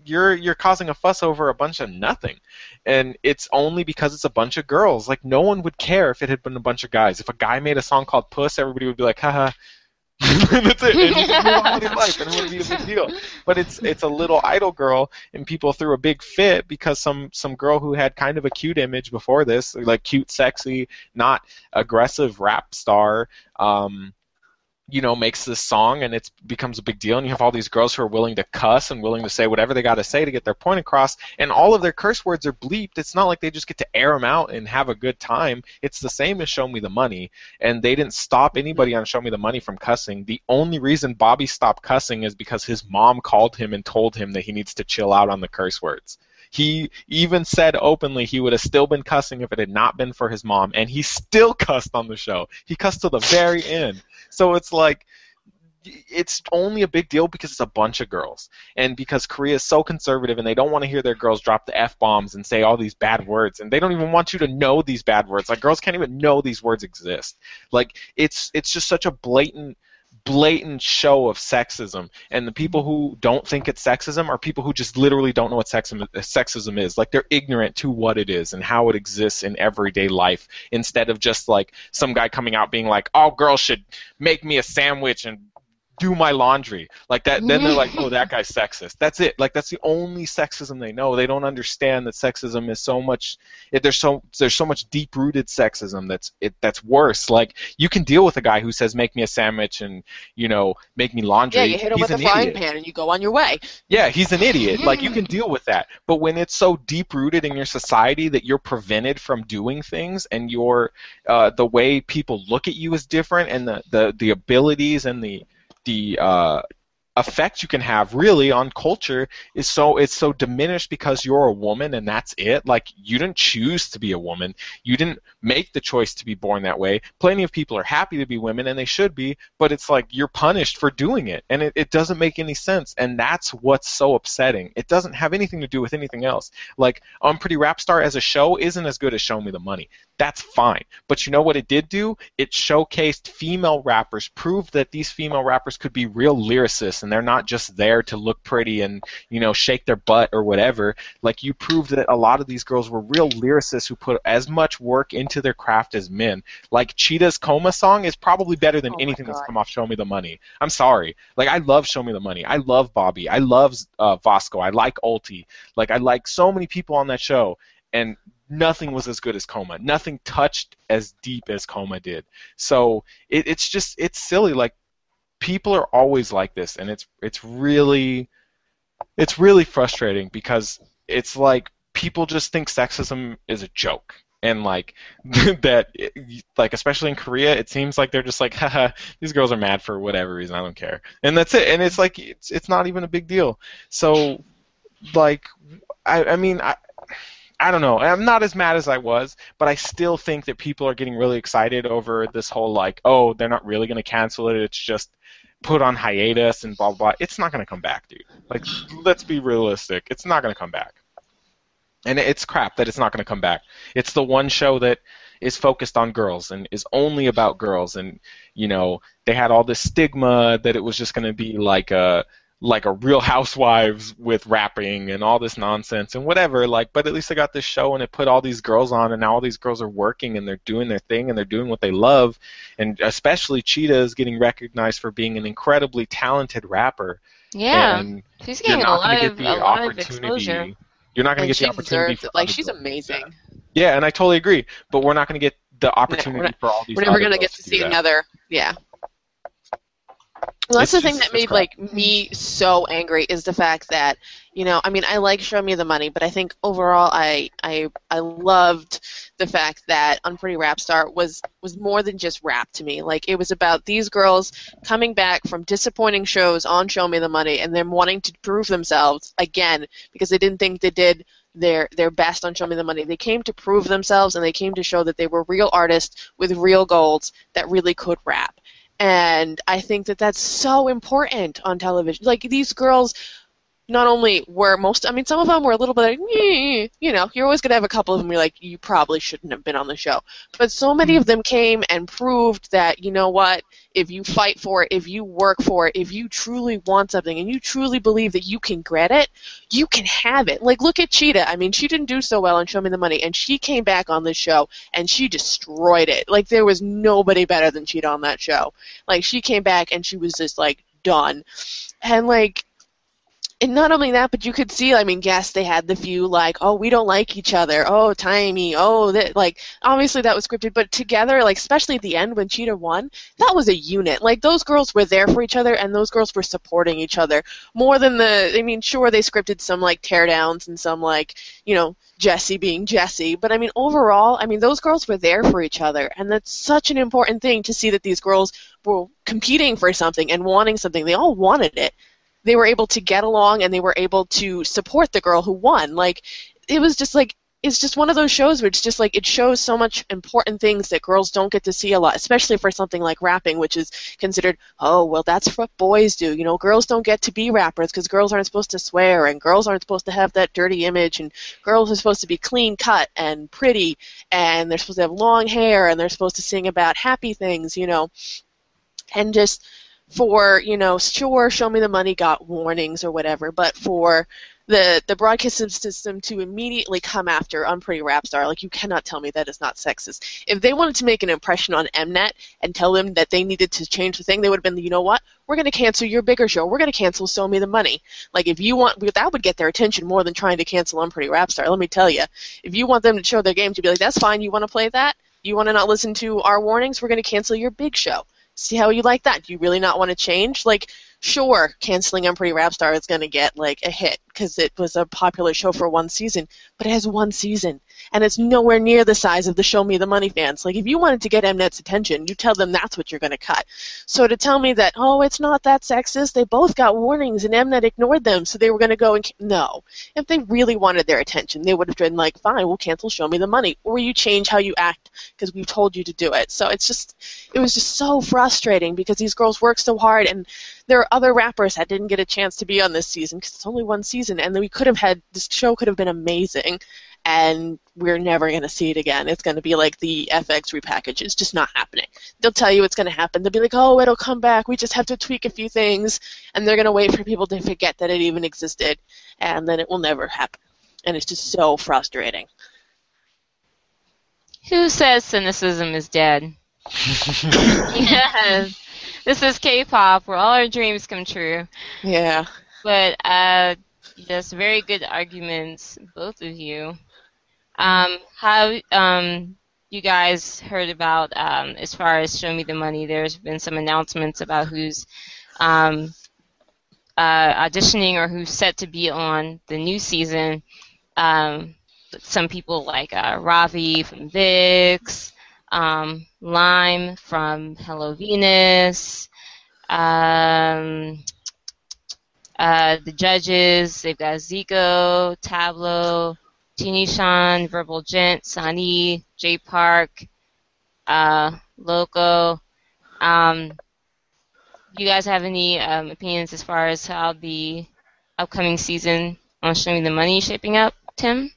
you're you're causing a fuss over a bunch of nothing, and it's only because it's a bunch of girls. Like, no one would care if it had been a bunch of guys. If a guy made a song called "Puss," everybody would be like, haha. That's it. And with life, and it wouldn't be a big deal. But it's it's a little idol girl, and people threw a big fit because some some girl who had kind of a cute image before this, like cute, sexy, not aggressive rap star, um, you know, makes this song and it becomes a big deal. And you have all these girls who are willing to cuss and willing to say whatever they got to say to get their point across. And all of their curse words are bleeped. It's not like they just get to air them out and have a good time. It's the same as Show Me the Money. And they didn't stop anybody on Show Me the Money from cussing. The only reason Bobby stopped cussing is because his mom called him and told him that he needs to chill out on the curse words. He even said openly he would have still been cussing if it had not been for his mom, and he still cussed on the show. He cussed till the very end. So it's like it's only a big deal because it's a bunch of girls. And because Korea is so conservative and they don't want to hear their girls drop the f bombs and say all these bad words and they don't even want you to know these bad words. Like girls can't even know these words exist. Like it's it's just such a blatant blatant show of sexism. And the people who don't think it's sexism are people who just literally don't know what sexism, sexism is. Like they're ignorant to what it is and how it exists in everyday life instead of just like some guy coming out being like all girls should make me a sandwich and do my laundry like that then they're like oh that guy's sexist that's it like that's the only sexism they know they don't understand that sexism is so much it, there's so there's so much deep rooted sexism that's it that's worse like you can deal with a guy who says make me a sandwich and you know make me laundry Yeah, you hit him He's with a frying idiot. pan and you go on your way. Yeah, he's an idiot. Like you can deal with that. But when it's so deep rooted in your society that you're prevented from doing things and your uh, the way people look at you is different and the, the, the abilities and the the uh, effect you can have really on culture is so it's so diminished because you're a woman and that's it. Like you didn't choose to be a woman. You didn't make the choice to be born that way. Plenty of people are happy to be women and they should be but it's like you're punished for doing it. And it, it doesn't make any sense. And that's what's so upsetting. It doesn't have anything to do with anything else. Like Unpretty Rapstar as a show isn't as good as Show Me the Money that's fine. But you know what it did do? It showcased female rappers proved that these female rappers could be real lyricists and they're not just there to look pretty and you know shake their butt or whatever. Like you proved that a lot of these girls were real lyricists who put as much work into their craft as men. Like cheetah's coma song is probably better than Oh anything that's come off show me the money. I'm sorry. Like i love show me the money. I love bobby. I love uh, vasco. I like Olltii. Like i like so many people on that show. And nothing was as good as coma. Nothing touched as deep as coma did. So it, it's just it's silly. Like people are always like this and it's it's really it's really frustrating because it's like people just think sexism is a joke. And like that like especially in Korea it seems like they're just like haha these girls are mad for whatever reason I don't care. And that's it. And it's like it's it's not even a big deal. So like I I mean I I don't know. I'm not as mad as I was, but I still think that people are getting really excited over this whole like, oh, they're not really going to cancel it. It's just put on hiatus and blah blah. It's not going to come back, dude. Like, let's be realistic. It's not going to come back. And it's crap that it's not going to come back. It's the one show that is focused on girls and is only about girls and you know they had all this stigma that it was just going to be like a like a real housewives with rapping and all this nonsense and whatever like but at least i got this show and it put all these girls on and now all these girls are working and they're doing their thing and they're doing what they love and especially cheetah is getting recognized for being an incredibly talented rapper Yeah, and she's getting a lot of the a lot of exposure. you're not going to get the opportunity for. Like she's to amazing. that. yeah and i totally agree but we're not going to get the opportunity not- for all these We're never gonna get to see another. Yeah. Well, that's It's the thing just- that made crap. like me so angry is the fact that you know I mean I like Show Me the Money, but I think overall I I I loved the fact that Unpretty Rapstar was was more than just rap to me. Like it was about these girls coming back from disappointing shows on Show Me the Money and them wanting to prove themselves again because they didn't think they did their their best on Show Me the Money. They came to prove themselves and they came to show that they were real artists with real goals that really could rap. And I think that that's so important on television. Like these girls not only were most I mean some of them were a little bit like, you know, you're always going to have a couple of them you're like you probably shouldn't have been on the show. But so many of mm-hmm. them came and proved that you know what, if you fight for it, if you work for it, if you truly want something and you truly believe that you can get it, you can have it. Like look at Cheetah. I mean, she didn't do so well on Show Me the Money and she came back on this show and she destroyed it. Like there was nobody better than Cheetah on that show. Like she came back and she was just like done. And like and not only that, but you could see, I mean, yes, they had the few like, oh, we don't like each other, oh, timey, oh, that, like, obviously that was scripted, but together, like, especially at the end when Cheetah won, that was a unit. Like, those girls were there for each other, and those girls were supporting each other more than the, I mean, sure, they scripted some, like, teardowns and some, like, you know, Jessi being Jessi, but I mean, overall, I mean, those girls were there for each other, and that's such an important thing to see that these girls were competing for something and wanting something. They all wanted it they were able to get along and they were able to support the girl who won. Like it was just like it's just one of those shows where it's just like it shows so much important things that girls don't get to see a lot, especially for something like rapping, which is considered, oh, well, that's what boys do. You know, girls don't get to be rappers because girls aren't supposed to swear and girls aren't supposed to have that dirty image and girls are supposed to be clean cut and pretty and they're supposed to have long hair and they're supposed to sing about happy things, you know. And just for you know sure show me the money got warnings or whatever but for the the broadcasting system to immediately come after unpretty rapstar like you cannot tell me that is not sexist. If they wanted to make an impression on mnet and tell them that they needed to change the thing they would have been you know what? We're going to cancel your bigger show. We're going to cancel show me the money. Like if you want that would get their attention more than trying to cancel unpretty rapstar let me tell you if you want them to show their game to be like that's fine. You want to play that? You want to not listen to our warnings? We're going to cancel your big show see how you like that. Do you really not want to change? Like, sure, canceling Unpretty Rapstar is going to get like a hit because it was a popular show for one season, but it has one season and it's nowhere near the size of the Show Me the Money fans. Like, if you wanted to get Mnet's attention, you tell them that's what you're going to cut. So to tell me that oh, it's not that sexist, they both got warnings and Mnet ignored them, so they were going to go and no. If they really wanted their attention, they would have been like, fine, we'll cancel Show Me the Money, or you change how you act because we've told you to do it. So it's just it was just so frustrating because these girls work so hard and there are other rappers that didn't get a chance to be on this season because it's only one season and we could have had this show could have been amazing and we're never going to see it again. It's going to be like the f(x) repackage. It's just not happening. They'll tell you it's going to happen. They'll be like oh it'll come back. We just have to tweak a few things. And they're going to wait for people to forget that it even existed and then it will never happen. And it's just so frustrating. Who says cynicism is dead? yes. This is K-pop, where all our dreams come true. yeah. But uh, just very good arguments, both of you. Um, how um, you guys heard about um, as far as Show Me the Money? There's been some announcements about who's um, uh, auditioning or who's set to be on the new season. Um, some people like uh, Ravi from VIXX, um, Lime from Hello Venus, um, uh, the judges, they've got Zico, Tablo, Jinusean, Verbal Jint, Sani, Jay Park, uh, Loco. Um, do you guys have any um, opinions as far as how the upcoming season on Show Me the Money shaping up, Tim?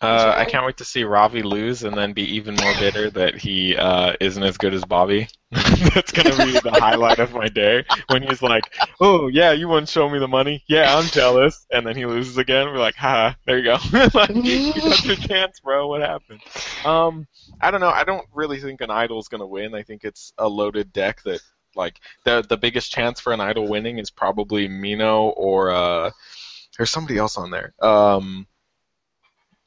Uh, I can't wait to see Ravi lose and then be even more bitter that he uh, isn't as good as Bobby. That's gonna be the highlight of my day when he's like, "Oh yeah, you wouldn't show me the money. Yeah, I'm jealous." And then he loses again. We're like, "Ha, there you go. like, you got your chance, bro. What happened?" Um, I don't know. I don't really think an idol is gonna win. I think it's a loaded deck that like the the biggest chance for an idol winning is probably Mino or uh, there's somebody else on there. Um,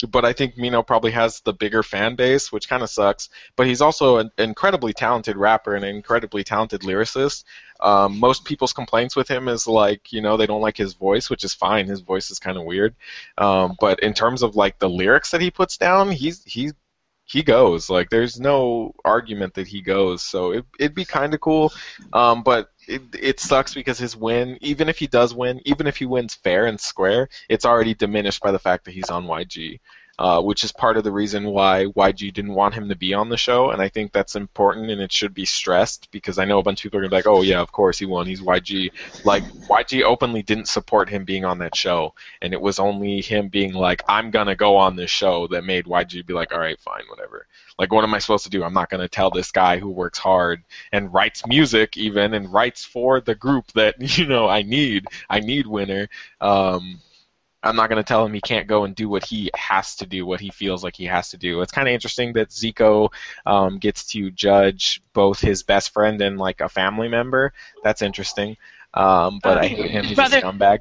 but I think Mino probably has the bigger fan base, which kind of sucks. But he's also an incredibly talented rapper and an incredibly talented lyricist. Um, most people's complaints with him is like, you know, they don't like his voice, which is fine. His voice is kind of weird. Um, but in terms of like the lyrics that he puts down, he's he he goes. Like, there's no argument that he goes. So it, it'd be kind of cool. Um, but it, it sucks because his win, even if he does win, even if he wins fair and square, it's already diminished by the fact that he's on YG. Uh, which is part of the reason why YG didn't want him to be on the show, and I think that's important and it should be stressed because I know a bunch of people are gonna be like, "Oh yeah, of course he won. He's YG." Like YG openly didn't support him being on that show, and it was only him being like, "I'm gonna go on this show" that made YG be like, "All right, fine, whatever." Like, what am I supposed to do? I'm not gonna tell this guy who works hard and writes music even and writes for the group that you know I need. I need winner. Um, I'm not going to tell him he can't go and do what he has to do, what he feels like he has to do. It's kind of interesting that Zico um, gets to judge both his best friend and like a family member. That's interesting. Um, but I hate him. He's Brother- a scumbag.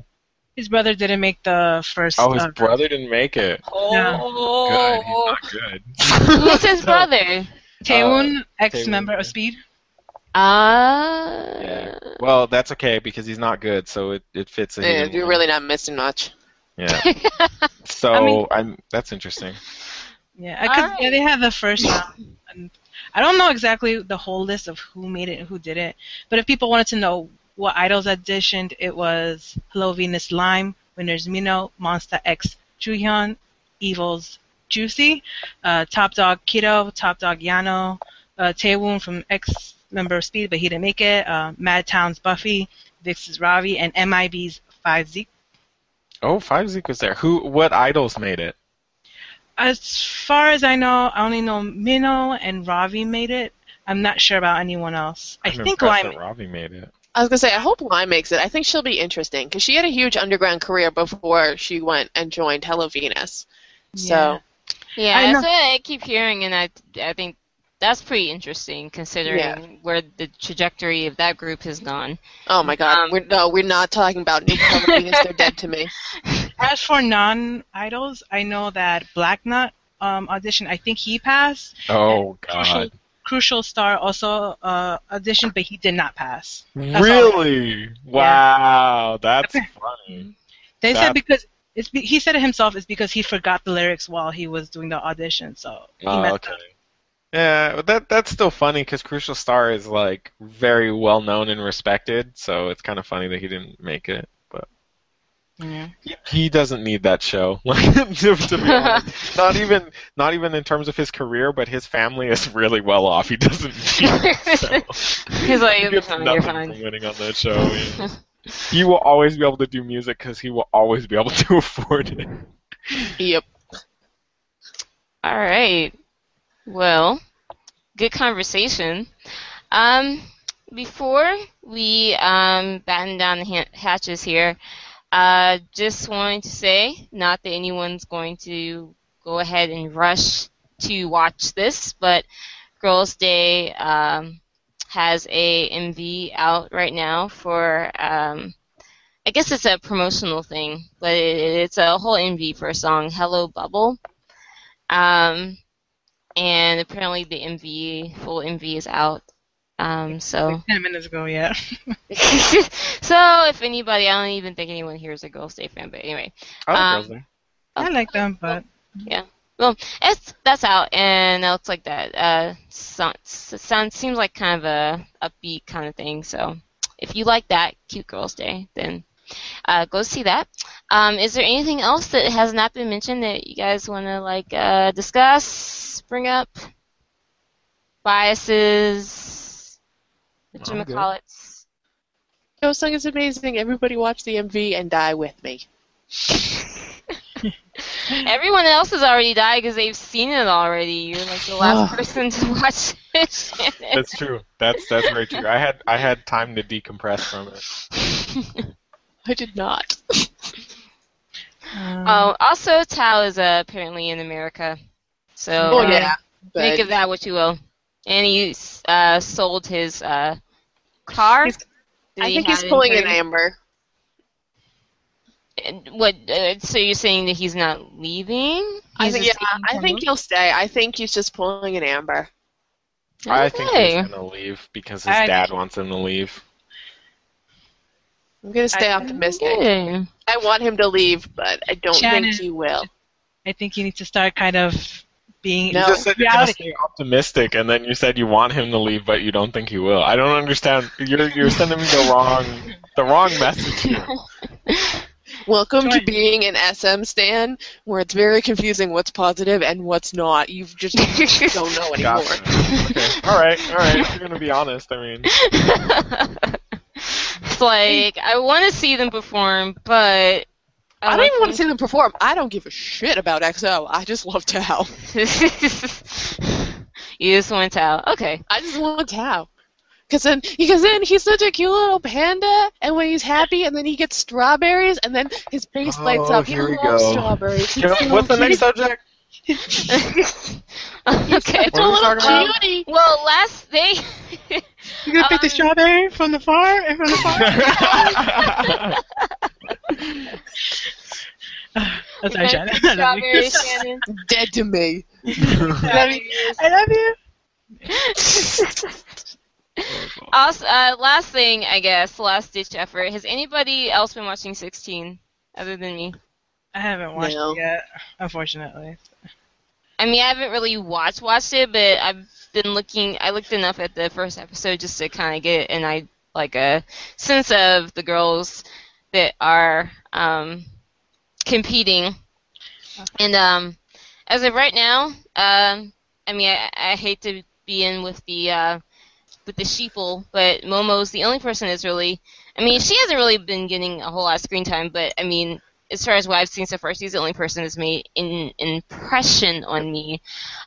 His brother didn't make the first. Oh, his uh, brother didn't make it. Oh, good. He's not good. Who's his brother? Taewoon, Uh, ex-member of Speed. Uh, Yeah. Well, that's okay because he's not good, so it, it fits. that he Yeah, you're really not missing much. Yeah. So I mean- I'm. That's interesting. Yeah, because Alright. yeah, they had the first round. And I don't know exactly the whole list of who made it and who did it, but if people wanted to know what idols auditioned, it was Hello Venus Lime, Winners Mino, Monsta X Jooheon, Evils Juicy, uh, Top Dog Kidoh, Top Dog Yano, uh, Taewoon from X member of Speed, but he didn't make it, uh, Mad Town's Buffy, VIXX's Ravi, and MIB's 5Z. Oh, Five Zeke was there. Who? What idols made it? As far as I know, I only know Mino and Ravi made it. I'm not sure about anyone else. I I'm think impressed Lime. that Ravi made it. I was gonna say, I hope Lime makes it. I think she'll be interesting because she had a huge underground career before she went and joined Hello Venus. So yeah, I that's know- what I keep hearing, and I, I think that's pretty interesting considering Yeah. where the trajectory of that group has gone. Oh my God, Um, we're no, we're not talking about New Hello Venus. They're dead to me. As for non-idols, I know that Black Nut um, audition. I think he passed. Oh Crucial, God. Crucial Star also uh, auditioned, but he did not pass. That's. Really? Wow, that's funny. They That- said because it's be- he said it himself. It's because he forgot the lyrics while he was doing the audition. So he Oh, messed okay. up. Yeah, but that that's still funny because Crucial Star is like very well known and respected, so it's kind of funny that he didn't make it. But Yeah. he, he doesn't need that show. To, to be honest, not even not even in terms of his career, but his family is really well off. He doesn't need it. So. He's like, He fine, you're nothing fine. from winning on that show. yeah. he will always be able to do music because he will always be able to afford it. Yep. All right. Well, good conversation. Um, before we um, batten down the ha- hatches here, uh, just wanted to say, not that anyone's going to go ahead and rush to watch this, but Girls' Day um, has a MV out right now for. Um, I guess it's a promotional thing, but it, it's a whole MV for a song, Hello Bubble. Um, and apparently the MV, full MV is out. Um, so, Like Ten minutes ago, yeah. so if anybody, I don't even think anyone here is a Girls' Day fan, but anyway. I like Um, Girls Day. I like them, but Yeah. well, it's that's out, and it looks like that. Uh, sounds sounds seems like kind of a upbeat kind of thing. So, if you like that, Cute Girls Day, then uh, go see that. Um, is there anything else that has not been mentioned that you guys want to like uh, discuss, bring up? Biases, what I'm you good. call it? Hillsong is amazing. Everybody watch the MV and die with me. Everyone else has already died because they've seen it already. You're like the last person to watch it. That's true. That's that's very true. I had I had time to decompress from it. I did not. Um, oh, also Tao is uh, apparently in America, so oh uh, yeah. make of that what you will. And he uh, sold his uh, car. He's- I he think he's it in pulling an amber. And What? Uh, so you're saying that he's not leaving? I think yeah. just I think off? he'll stay. I think he's just pulling an amber. I think he's gonna leave because his I- dad wants him to leave. I'm gonna stay I- optimistic. Okay. I want him to leave, but I don't Shannon. think he will. I think you need to start kind of being. No. You just said you're gonna reality. stay optimistic, and then you said you want him to leave, but you don't think he will. I don't understand. You're you're sending me the wrong the wrong message here. Welcome to being an SM stan, where it's very confusing what's positive and what's not. You just don't know anymore. Gotcha. Okay. All right. All right. If you're gonna be honest, I mean, it's like I want to see them perform, but I don't even want to see them perform. I don't give a shit about EXO. I just love Tao. you just want Tao. Okay. I just want Tao. Cause then, because then he's such a cute little panda, and when he's happy, and then he gets strawberries, and then his face lights Oh, up. He here we loves go. strawberries. You what's the next subject? okay. Such What a little talking cutie. Well, last they. You gonna pick the Um, strawberry from the farm? and From the farm? That's our Shannon. I love you. Strawberry Shannon. Dead to me. I love you. I love you. Also, uh, last thing, I guess, last ditch effort. Has anybody else been watching 16 other than me? I haven't watched No. it yet, unfortunately. I mean, I haven't really watched watched it, but I've been looking. I looked enough at the first episode just to kind of get an I like a sense of the girls that are um, competing. And um, as of right now, um, I mean, I, I hate to be in with the uh, with the sheeple, but Momo's the only person that's really. I mean, she hasn't really been getting a whole lot of screen time, but I mean, as far as what I've seen so far, she's the only person that's made an impression on me.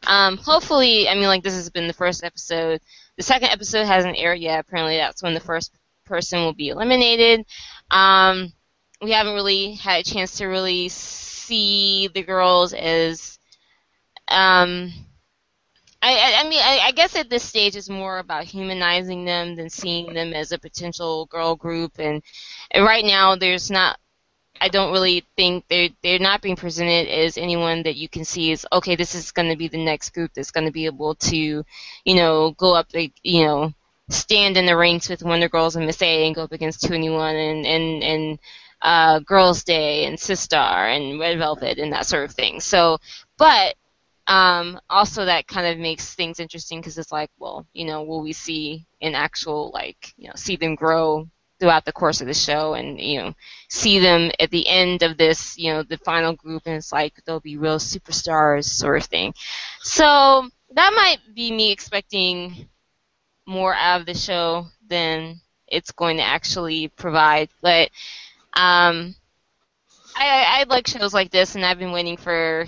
Um, hopefully, I mean, like this has been the first episode. The second episode hasn't aired yet. Apparently, that's when the first person will be eliminated. Um, we haven't really had a chance to really see the girls as. Um, I, I, I mean, I, I guess at this stage it's more about humanizing them than seeing them as a potential girl group. And, and right now, there's not I don't really think they're they're not being presented as anyone that you can see as okay, this is going to be the next group that's going to be able to, you know, go up, like, you know, stand in the ranks with Wonder Girls and Miss A and go up against 2NE1 and and and uh, Girls Day and Sistar and Red Velvet and that sort of thing. So, but um, also that kind of makes things interesting because it's like, well, you know, will we see an actual like, you know, see them grow throughout the course of the show and you know see them at the end of this you know the final group and it's like they'll be real superstars sort of thing. So that might be me expecting more out of the show than it's going to actually provide but um I, I, like shows like this and I've been waiting for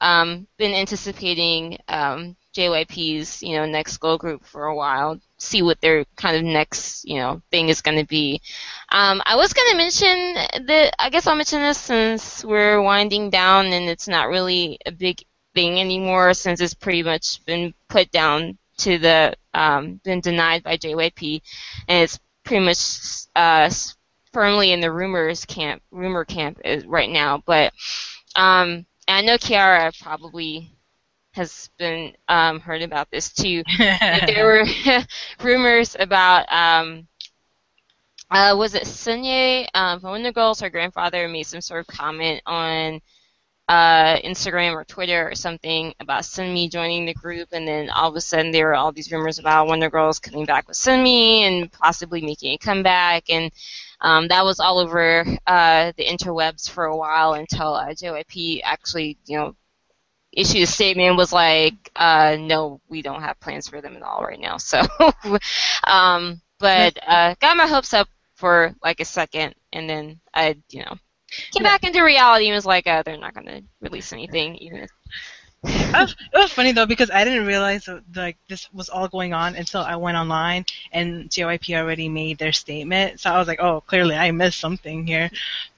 um been anticipating um JYP's you know next girl group for a while see what their kind of next you know thing is going to be. Um, I was going to mention that I guess I'll mention this since we're winding down and it's not really a big thing anymore since it's pretty much been put down to the um, been denied by JYP and it's pretty much uh, firmly in the rumors camp rumor camp uh, right now. But um, I know Kiara probably has been um, heard about this too. there were rumors about um, uh, was it Sunye um, from Wonder Girls? Her grandfather made some sort of comment on uh, Instagram or Twitter or something about Sunmi joining the group, and then all of a sudden there were all these rumors about Wonder Girls coming back with Sunmi and possibly making a comeback, and um, that was all over uh, the interwebs for a while until uh, JYP actually, you know, issued a statement was like, uh, no, we don't have plans for them at all right now. So, um, but uh, got my hopes up for like a second, and then I, you know, came back into reality and was like, uh, they're not going to release anything, even if. It was, it was funny though because I didn't realize that, like this was all going on until I went online and JYP already made their statement. So I was like, oh, clearly I missed something here.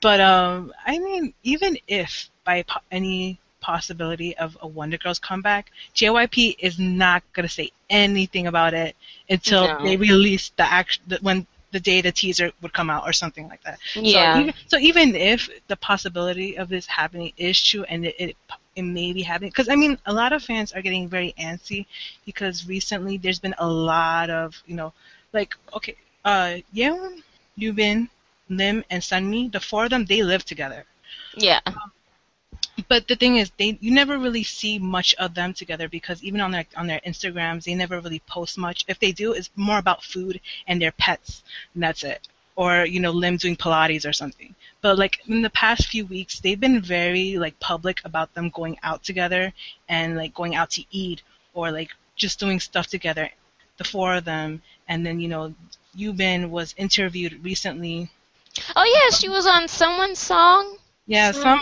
But um, I mean, even if by po- any possibility of a Wonder Girls comeback, JYP is not gonna say anything about it until No. they release the act the, when the day the teaser would come out or something like that. Yeah. So even, so even if the possibility of this happening is true and it, it, it may be happening, because I mean, a lot of fans are getting very antsy because recently there's been a lot of, you know, like, okay, uh, Yeeun, Yubin, Lim, and Sunmi, the four of them, they live together. Yeah. But the thing is, they you never really see much of them together because even on their on their Instagrams, they never really post much. If they do, it's more about food and their pets, and that's it. Or you know, Lim doing Pilates or something. But like in the past few weeks, they've been very like public about them going out together and like going out to eat or like just doing stuff together, the four of them. And then you know, Yubin was interviewed recently Oh yeah, she was on someone's song. yeah, So- some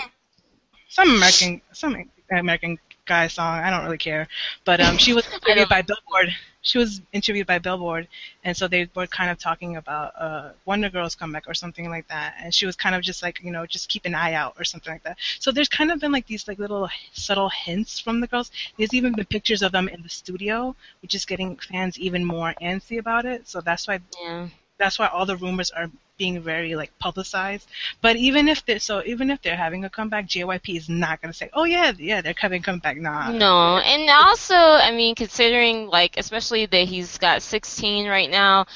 some American some American guy song. I don't really care, but um, she was interviewed by Billboard. She was interviewed by Billboard, and so they were kind of talking about uh, Wonder Girls comeback or something like that. And she was kind of just like, you know, just keep an eye out or something like that. So there's kind of been like these like little subtle hints from the girls. There's even been pictures of them in the studio, which is getting fans even more antsy about it. So that's why Yeah. that's why all the rumors are being very like publicized. But even if they're so even if they're having a comeback, JYP is not gonna say, "Oh yeah, yeah, they're coming comeback." Nah. No, and also, I mean, considering like, especially that he's got 16 right now,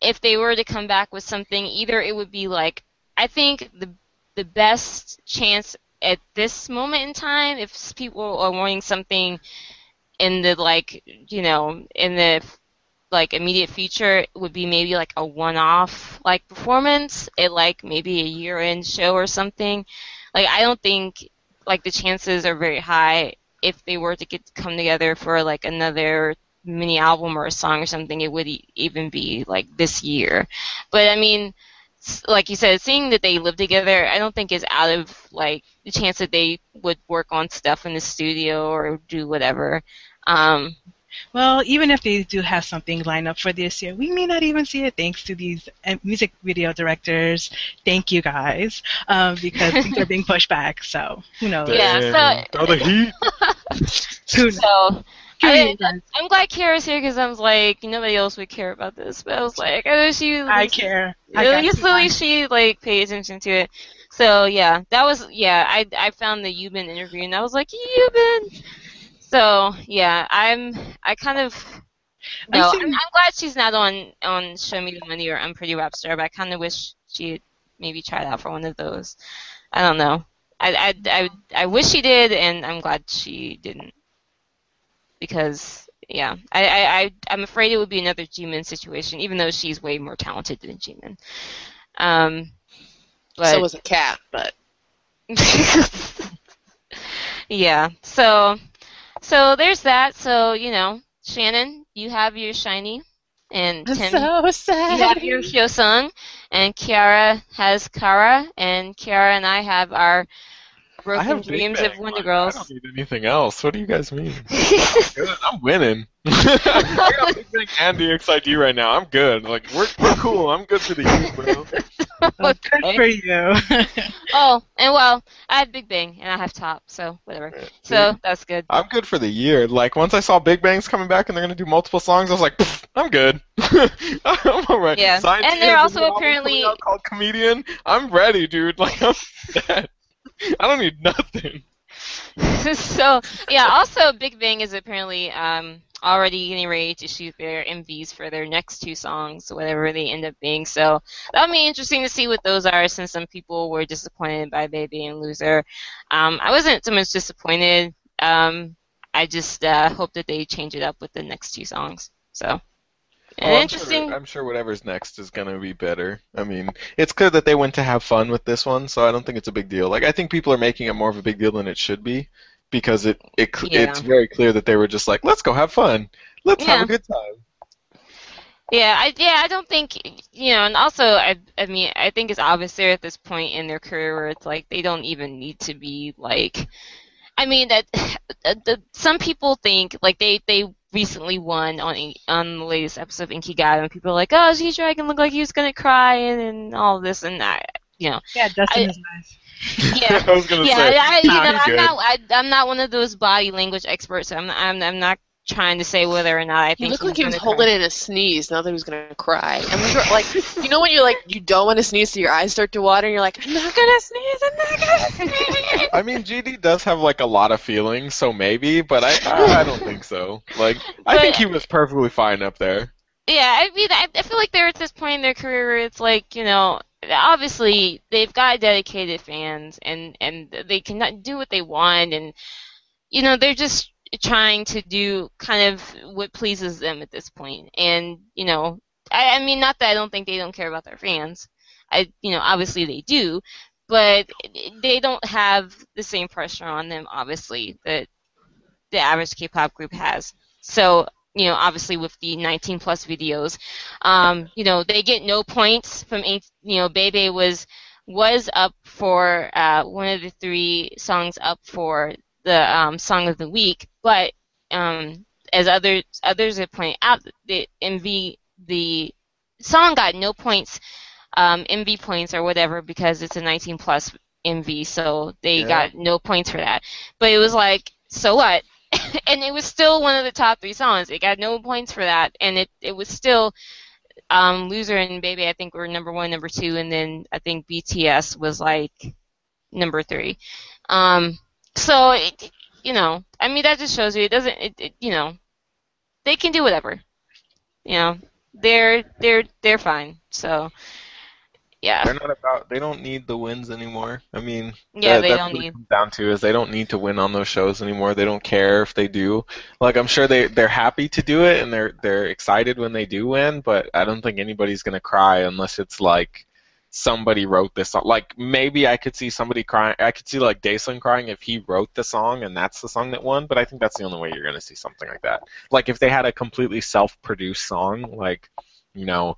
if they were to come back with something, either it would be like, I think the the best chance at this moment in time, if people are wanting something in the like, you know, in the like immediate future, would be maybe like a one-off like performance at like maybe a year-end show or something. Like, I don't think like the chances are very high if they were to get to come together for like another mini album or a song or something, it would e- even be like this year. But I mean, like you said, seeing that they live together, I don't think is out of like the chance that they would work on stuff in the studio or do whatever. Um, Well, even if they do have something lined up for this year, we may not even see it thanks to these uh, music video directors. Thank you guys, um, because things are being pushed back. So who knows? Yeah, so- Throw the heat. Who knows? so I, knows, guys? I'm glad Kara's here because I was like, nobody else would care about this, but I was like, I wish you. I care. I At got least, at least she like paid attention to it. So yeah, that was yeah. I I found the Yubin interview and I was like Yubin. So yeah, I'm I kind of I'm no. I'm, I'm glad she's not on on Show Me the Money or I'm Pretty Star, but I kind of wish she maybe tried out for one of those. I don't know. I I I, I wish she did, and I'm glad she didn't because yeah, I, I, I I'm afraid it would be another Jimin situation, even though she's way more talented than Jimin. Um, but So was a cat, but yeah, so so there's that. So you know, Shannon, you have your SHINee, and Tim, so sad. you have your Hyosung, and Kiara has Kara, and Kiara and I have our broken have Big dreams Bang. of Wonder I- Girls. I don't need anything else. What do you guys mean? Good. I'm winning. I got Big Bang and EXID right now. I'm good. Like we're we're cool. I'm good for the youth, bro. Well, good for you. Oh, and well, I have Big Bang and I have Top, so whatever. So that's good. I'm good for the year. Like once I saw Big Bang's coming back and they're gonna do multiple songs, I was like, I'm good. I'm alright. Yeah. Science And they're also apparently- called Comedian. I'm ready, dude. Like I'm set. I don't need nothing. so yeah, also Big Bang is apparently um, already getting ready to shoot their MVs for their next two songs, whatever they end up being. So that'll be interesting to see what those are, since some people were disappointed by Bae Bae and Loser. Um, I wasn't so much disappointed. Um, I just uh, hope that they change it up with the next two songs. So. Oh, I'm interesting. Sure, I'm sure whatever's next is gonna be better. I mean, it's clear that they went to have fun with this one, so I don't think it's a big deal. Like, I think people are making it more of a big deal than it should be, because it, it Yeah. it's very clear that they were just like, let's go have fun, let's have a good time. Yeah, I yeah, I don't think you know, and also I I mean I think it's obvious they're at this point in their career where it's like they don't even need to be like I mean that the, the, some people think like they they recently won on on the latest episode of Inkigayo and people are like, "Oh, G Dragon looked like he was going to cry and, and all this and that." You know. Yeah, Dustin I- is nice. Yeah. I was gonna yeah, say, I, you know, I'm good. not I, I'm not one of those body language experts. I'm I'm I'm not trying to say whether or not I He think looked like he was holding cry. in a sneeze, not that he was gonna cry. And we were like, you know when you're like, you don't want to sneeze, so your eyes start to water, and you're like, I'm not gonna sneeze, I'm not gonna sneeze. I mean, GD does have like a lot of feelings, so maybe, but I I, I don't think so. Like, I think he was perfectly fine up there. Yeah, I mean, I, I feel like they're at this point in their career where it's like, you know, obviously they've got dedicated fans and and they can do what they want and you know they're just trying to do kind of what pleases them at this point. And you know I, I mean not that I don't think they don't care about their fans. I you know obviously they do but they don't have the same pressure on them obviously that the average K-pop group has. So you know, obviously with the 19 plus videos, um, you know, they get no points from, eight- you know, Bae Bae was was up for uh, one of the three songs up for the um, song of the week, but um, as others others have pointed out, the MV the song got no points, um, MV points or whatever because it's a 19 plus MV, so they Yeah. got no points for that. But it was like, so what? and it was still one of the top three songs. It got no points for that, and it it was still um, Loser and Bae Bae. I think were number one, number two, and then I think BTS was like number three. Um, so it, you know, I mean that just shows you it doesn't. It, it you know, they can do whatever. You know, they're they're they're fine. So yeah, They're not about. They don't need the wins anymore. I mean, yeah, that- they that's don't what it need. comes down to is they don't need to win on those shows anymore. They don't care if they do. Like I'm sure they they're happy to do it and they're they're excited when they do win, but I don't think anybody's gonna cry unless it's like somebody wrote this song. Like maybe I could see somebody crying. I could see like Daesung crying if he wrote the song and that's the song that won. But I think that's the only way you're gonna see something like that. Like if they had a completely self-produced song, like you know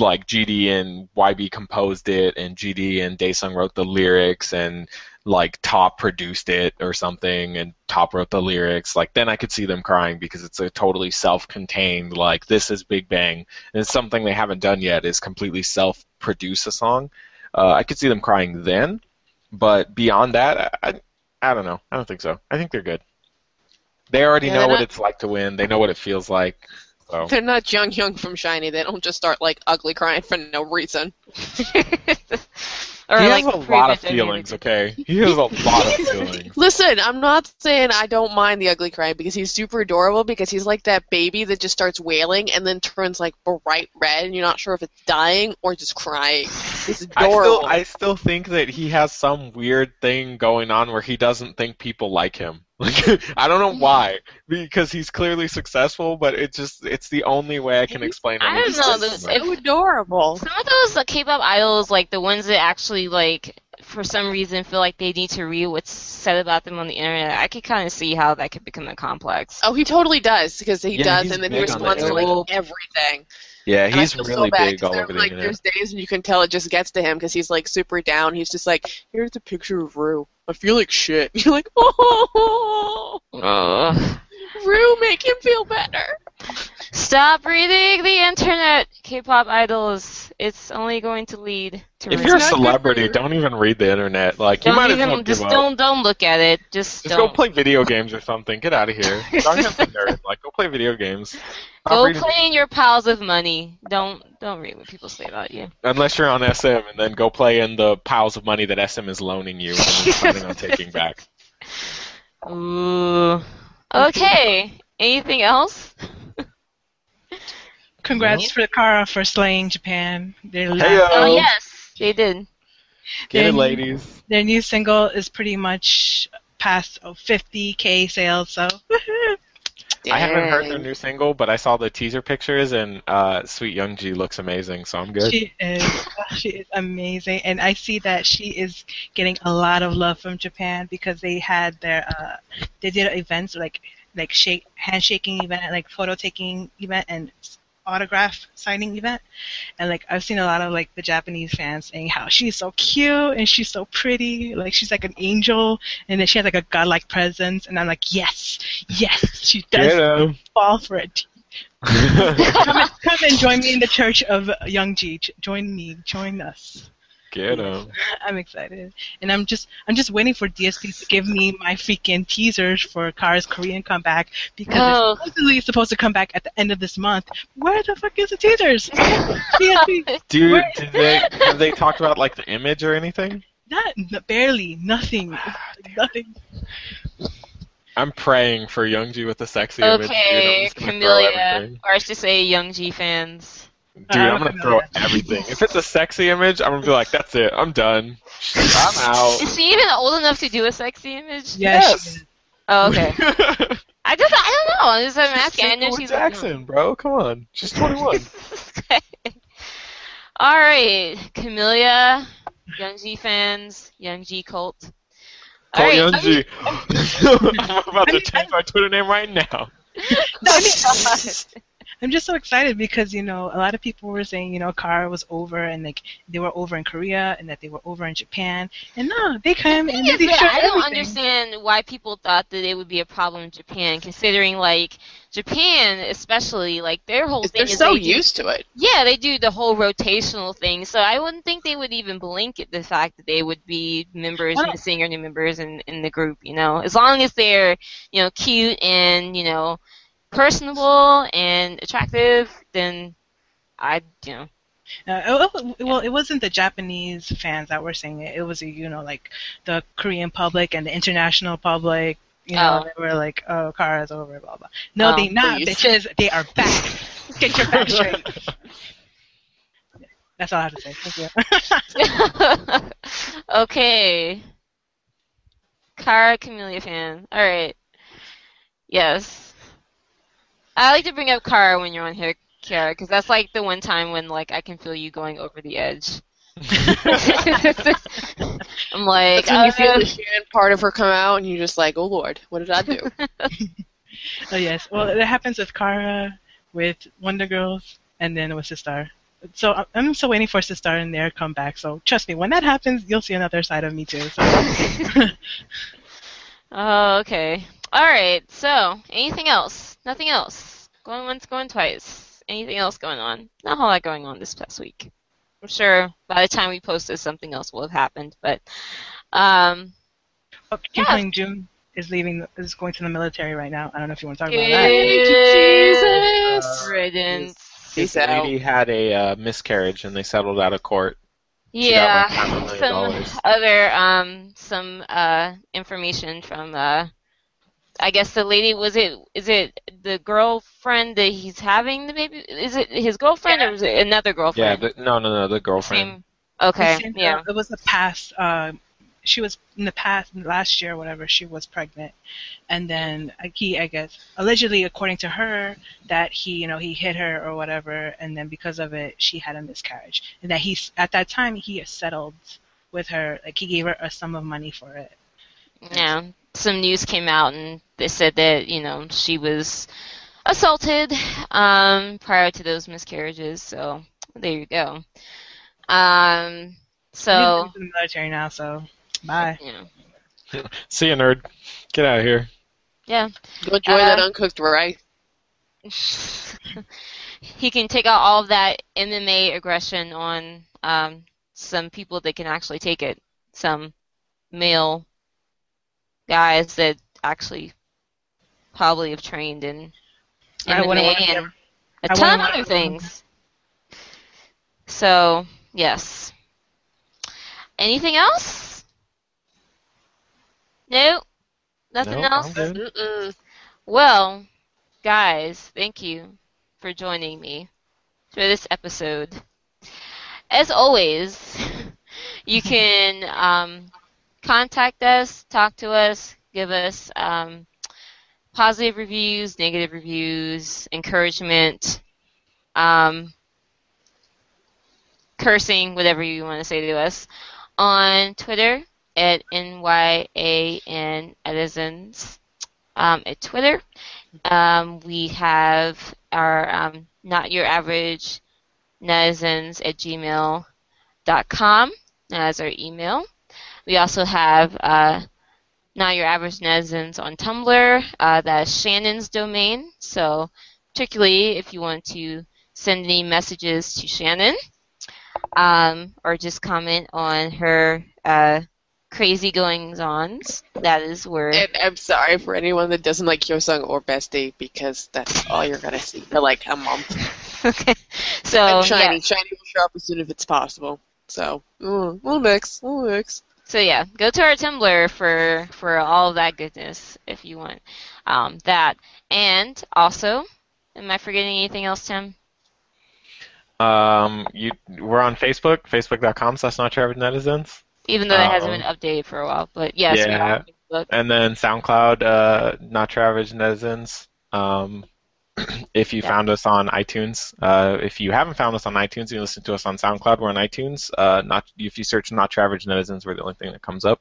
like GD and YB composed it, and GD and Daesung wrote the lyrics, and like Top produced it or something, and Top wrote the lyrics. Like then I could see them crying because it's a totally self-contained. Like this is Big Bang, and it's something they haven't done yet is completely self-produce a song. Uh, I could see them crying then, but beyond that, I, I, don't know. I don't think so. I think they're good. They already Yeah, know what not- it's like to win. They know what it feels like. So. They're not Jonghyun from SHINee. They don't just start like ugly crying for no reason. or he like has a lot of feelings, okay? He has a lot of feelings. Listen, I'm not saying I don't mind the ugly crying because he's super adorable because he's like that baby that just starts wailing and then turns like bright red and you're not sure if it's dying or just crying. It's I adorable. still, I still think that he has some weird thing going on where he doesn't think people like him. Like, I don't know why, because he's clearly successful, but it just, it's the only way I can explain it. I don't know, just- this- so adorable. Some of those uh, K-pop idols, like the ones that actually like for some reason feel like they need to read what's said about them on the internet. I could kind of see how that could become a complex. Oh, he totally does because he Yeah, does, and then he big on the responds to like everything. yeah, he's really so bad, big 'cause all there- over the like, internet. There's days when you can tell it just gets to him because he's like super down. He's just like, "Here's a picture of Roo. I feel like shit." You're like, "Oh, Ugh. Roo, make him feel better." Stop reading the internet, K-pop idols. It's only going to lead to. If you're a not good for celebrity, you. don't even read the internet. Like, you don't might as even, well give just up. don't don't look at it. Just, Just don't. go play video games or something. Get out of here. Don't have to nerd. Like, go play video games. Stop Go play in your piles of money. Don't don't read what people say about you. Unless you're on SM, and then go play in the piles of money that SM is loaning you and is planning on taking back. Ooh. Okay. Anything else? Congrats for Kara for slaying Japan. Their, last- Heyo. Oh yes, they did. Get it, Then- ladies. their new single is pretty much past oh, 50k sales, so I haven't heard their new single, but I saw the teaser pictures, and uh, Sweet Youngji looks amazing, so I'm good. she is she is amazing, and I see that she is getting a lot of love from Japan because they had their uh, they did events like like shake handshaking event, like photo taking event, and autograph signing event, and like I've seen a lot of like the Japanese fans saying how she's so cute and she's so pretty, like she's like an angel, and then she has like a godlike presence, and I'm like yes, yes, she does fall for it. come, and, come and join me in the church of Youngji. J- Join me. Join us. Get 'em. I'm excited, and I'm just I'm just waiting for DSP to give me my freaking teasers for Kara's Korean comeback because Oh. it's supposedly supposed to come back at the end of this month. Where the fuck is the teasers? DSP, Do Where- did they have they talked about like the image or anything? not n- barely nothing, ah, nothing. I'm praying for Youngji with the sexy image. dude. I'm Okay, just gonna Kamilia, or I should say Youngji fans. Dude, I'm Uh, gonna throw everything. If it's a sexy image, I'm gonna be like, that's it. I'm done. I'm out. Is she even old enough to do a sexy image? Yes. Yes. Oh, okay. I just I don't know. I'm just I'm asking. I know With she's Jackson, bro. Come on. She's 21. okay. All right, Kamilia, Young G fans, Youngji cult. All Call right, Youngji. I'm about to change my Twitter name right now. No, I mean, I'm just so excited because you know a lot of people were saying you know Kara was over and like they were over in Korea and that they were over in Japan and no they come and Yes, they show I don't everything. understand why people thought that it would be a problem in Japan, considering like Japan, especially like their whole thing They're is so they do- used to it. Yeah, they do the whole rotational thing. So I wouldn't think they would even blink at the fact that they would be members, Well- missing or new members in, in the group, you know. As long as they're, you know, cute and, you know, personable and attractive, then I, you know. Uh, oh, oh, well, it wasn't the Japanese fans that were saying it. It was, you know, like the Korean public and the international public. You know, Oh. they were like, "Oh, Kara's over," blah blah. No, Oh, they not, please. bitches. They are back. Get your back straight. That's all I have to say. Thank you. okay. Kara Kamilia fan. Alright. Yes. I like to bring up Kara when you're on here, Kiara, because that's like the one time when like I can feel you going over the edge. I'm like, That's when you feel uh, the Sharon part of her come out, and you're just like, "Oh Lord, what did I do?" oh yes. Well, it happens with Kara, with Wonder Girls, and then with Sistar. So I- I'm still waiting for Sistar and their comeback. So trust me, when that happens, you'll see another side of me too. So. oh, okay. Alright, so anything else? Nothing else. Going once, going twice. Anything else going on? Not a whole lot going on this past week. I'm sure by the time we post this, something else will have happened. But um, Oh, Yeah. Kim Jung is leaving, is going to the military right now. I don't know if you want to talk about Good that. Jesus. riddance. Peace This out. lady had a uh, miscarriage and they settled out of court. Yeah, like, half a million some dollars. other um some uh information from uh I guess the lady was it is it the girlfriend that he's having the baby is it his girlfriend or was it another Yeah, girlfriend? the, no, no, no, the girlfriend. Same. Okay, Same- yeah. It was the past. Uh, she was in the past last year, or whatever. She was pregnant, and then he, I guess, allegedly, according to her, that he, you know, he hit her or whatever, and then because of it, she had a miscarriage, and that he's at that time he settled with her, like he gave her a sum of money for it. Yeah, some news came out and they said that you know she was assaulted um, prior to those miscarriages. So there you go. Um, so in the military now, so bye. you know, See you, nerd. Get out of here. yeah, Go enjoy Uh, that uncooked rice. he can take out all of that MMA aggression on um, some people that can actually take it. Some male guys that actually probably have trained in I MMA and him. a I ton of other things. So, yes. Anything else? Nope. Nothing Nope, else? I'm Well, guys, thank you for joining me for this episode. As always, you can um, contact us, talk to us, give us um, positive reviews, negative reviews, encouragement, um, cursing, whatever you want to say to us, on Twitter at NYAN Edisons um, at Twitter. Um, we have our um, not your average netizens at gmail.com as our email. We also have uh, not your average netizens on Tumblr. Uh, that's Shannon's domain. So, particularly if you want to send any messages to Shannon um, or just comment on her uh, crazy goings ons, that is where. And I'm sorry for anyone that doesn't like Hyosung or Bestie because that's all you're gonna see for like a month. okay. So, and SHINee, yeah. SHINee will show up as soon as it's possible. So, mm, little mix, little mix. So yeah, go to our Tumblr for for all of that goodness if you want um, that. And also, am I forgetting anything else, Tim? Um, you we're on Facebook, facebook.com slash not your average netizens. Even though that hasn't Um, been updated for a while, but yes, yeah. And then SoundCloud, uh, not your average netizens. Um, if you Yeah. found us on iTunes, uh, if you haven't found us on iTunes, you can listen to us on SoundCloud. We're on iTunes. Uh, not if you search "Not Your Average Netizens," we're the only thing that comes up.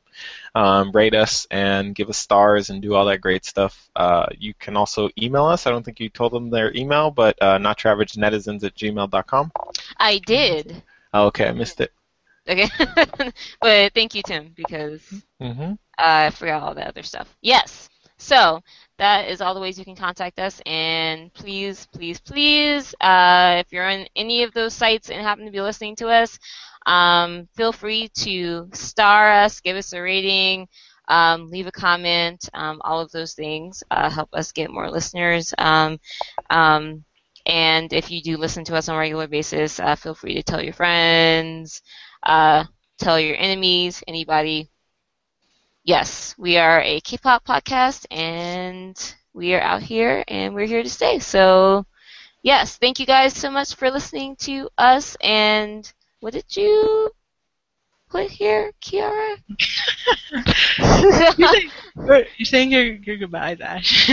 Um, rate us and give us stars and do all that great stuff. Uh, you can also email us. I don't think you told them their email, but uh, not your average netizens at gmail.com. I did. Oh, okay, I missed it. Okay, but thank you, Tim, because hmm I forgot all the other stuff. Yes. So that is all the ways you can contact us. And please, please, please, uh, if you're on any of those sites and happen to be listening to us, um, feel free to star us, give us a rating, um, leave a comment. Um, all of those things uh, help us get more listeners. Um, um, and if you do listen to us on a regular basis, uh, feel free to tell your friends, uh, tell your enemies, anybody yes, we are a K-pop podcast, and we are out here, and we're here to stay. So, yes, thank you guys so much for listening to us. And what did you put here, Kiara? You're saying, you're- saying your, your goodbyes, Ash.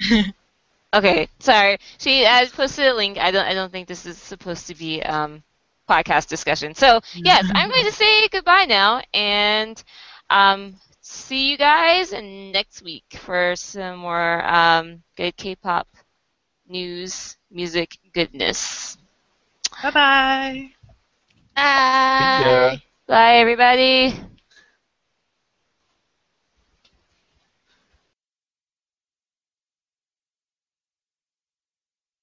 okay, sorry. She I posted a link. I don't. I don't think this is supposed to be um, podcast discussion. So yes, I'm going to say goodbye now, and um, see you guys next week for some more um, good K-pop news, music goodness. Bye bye. Bye. Bye, everybody.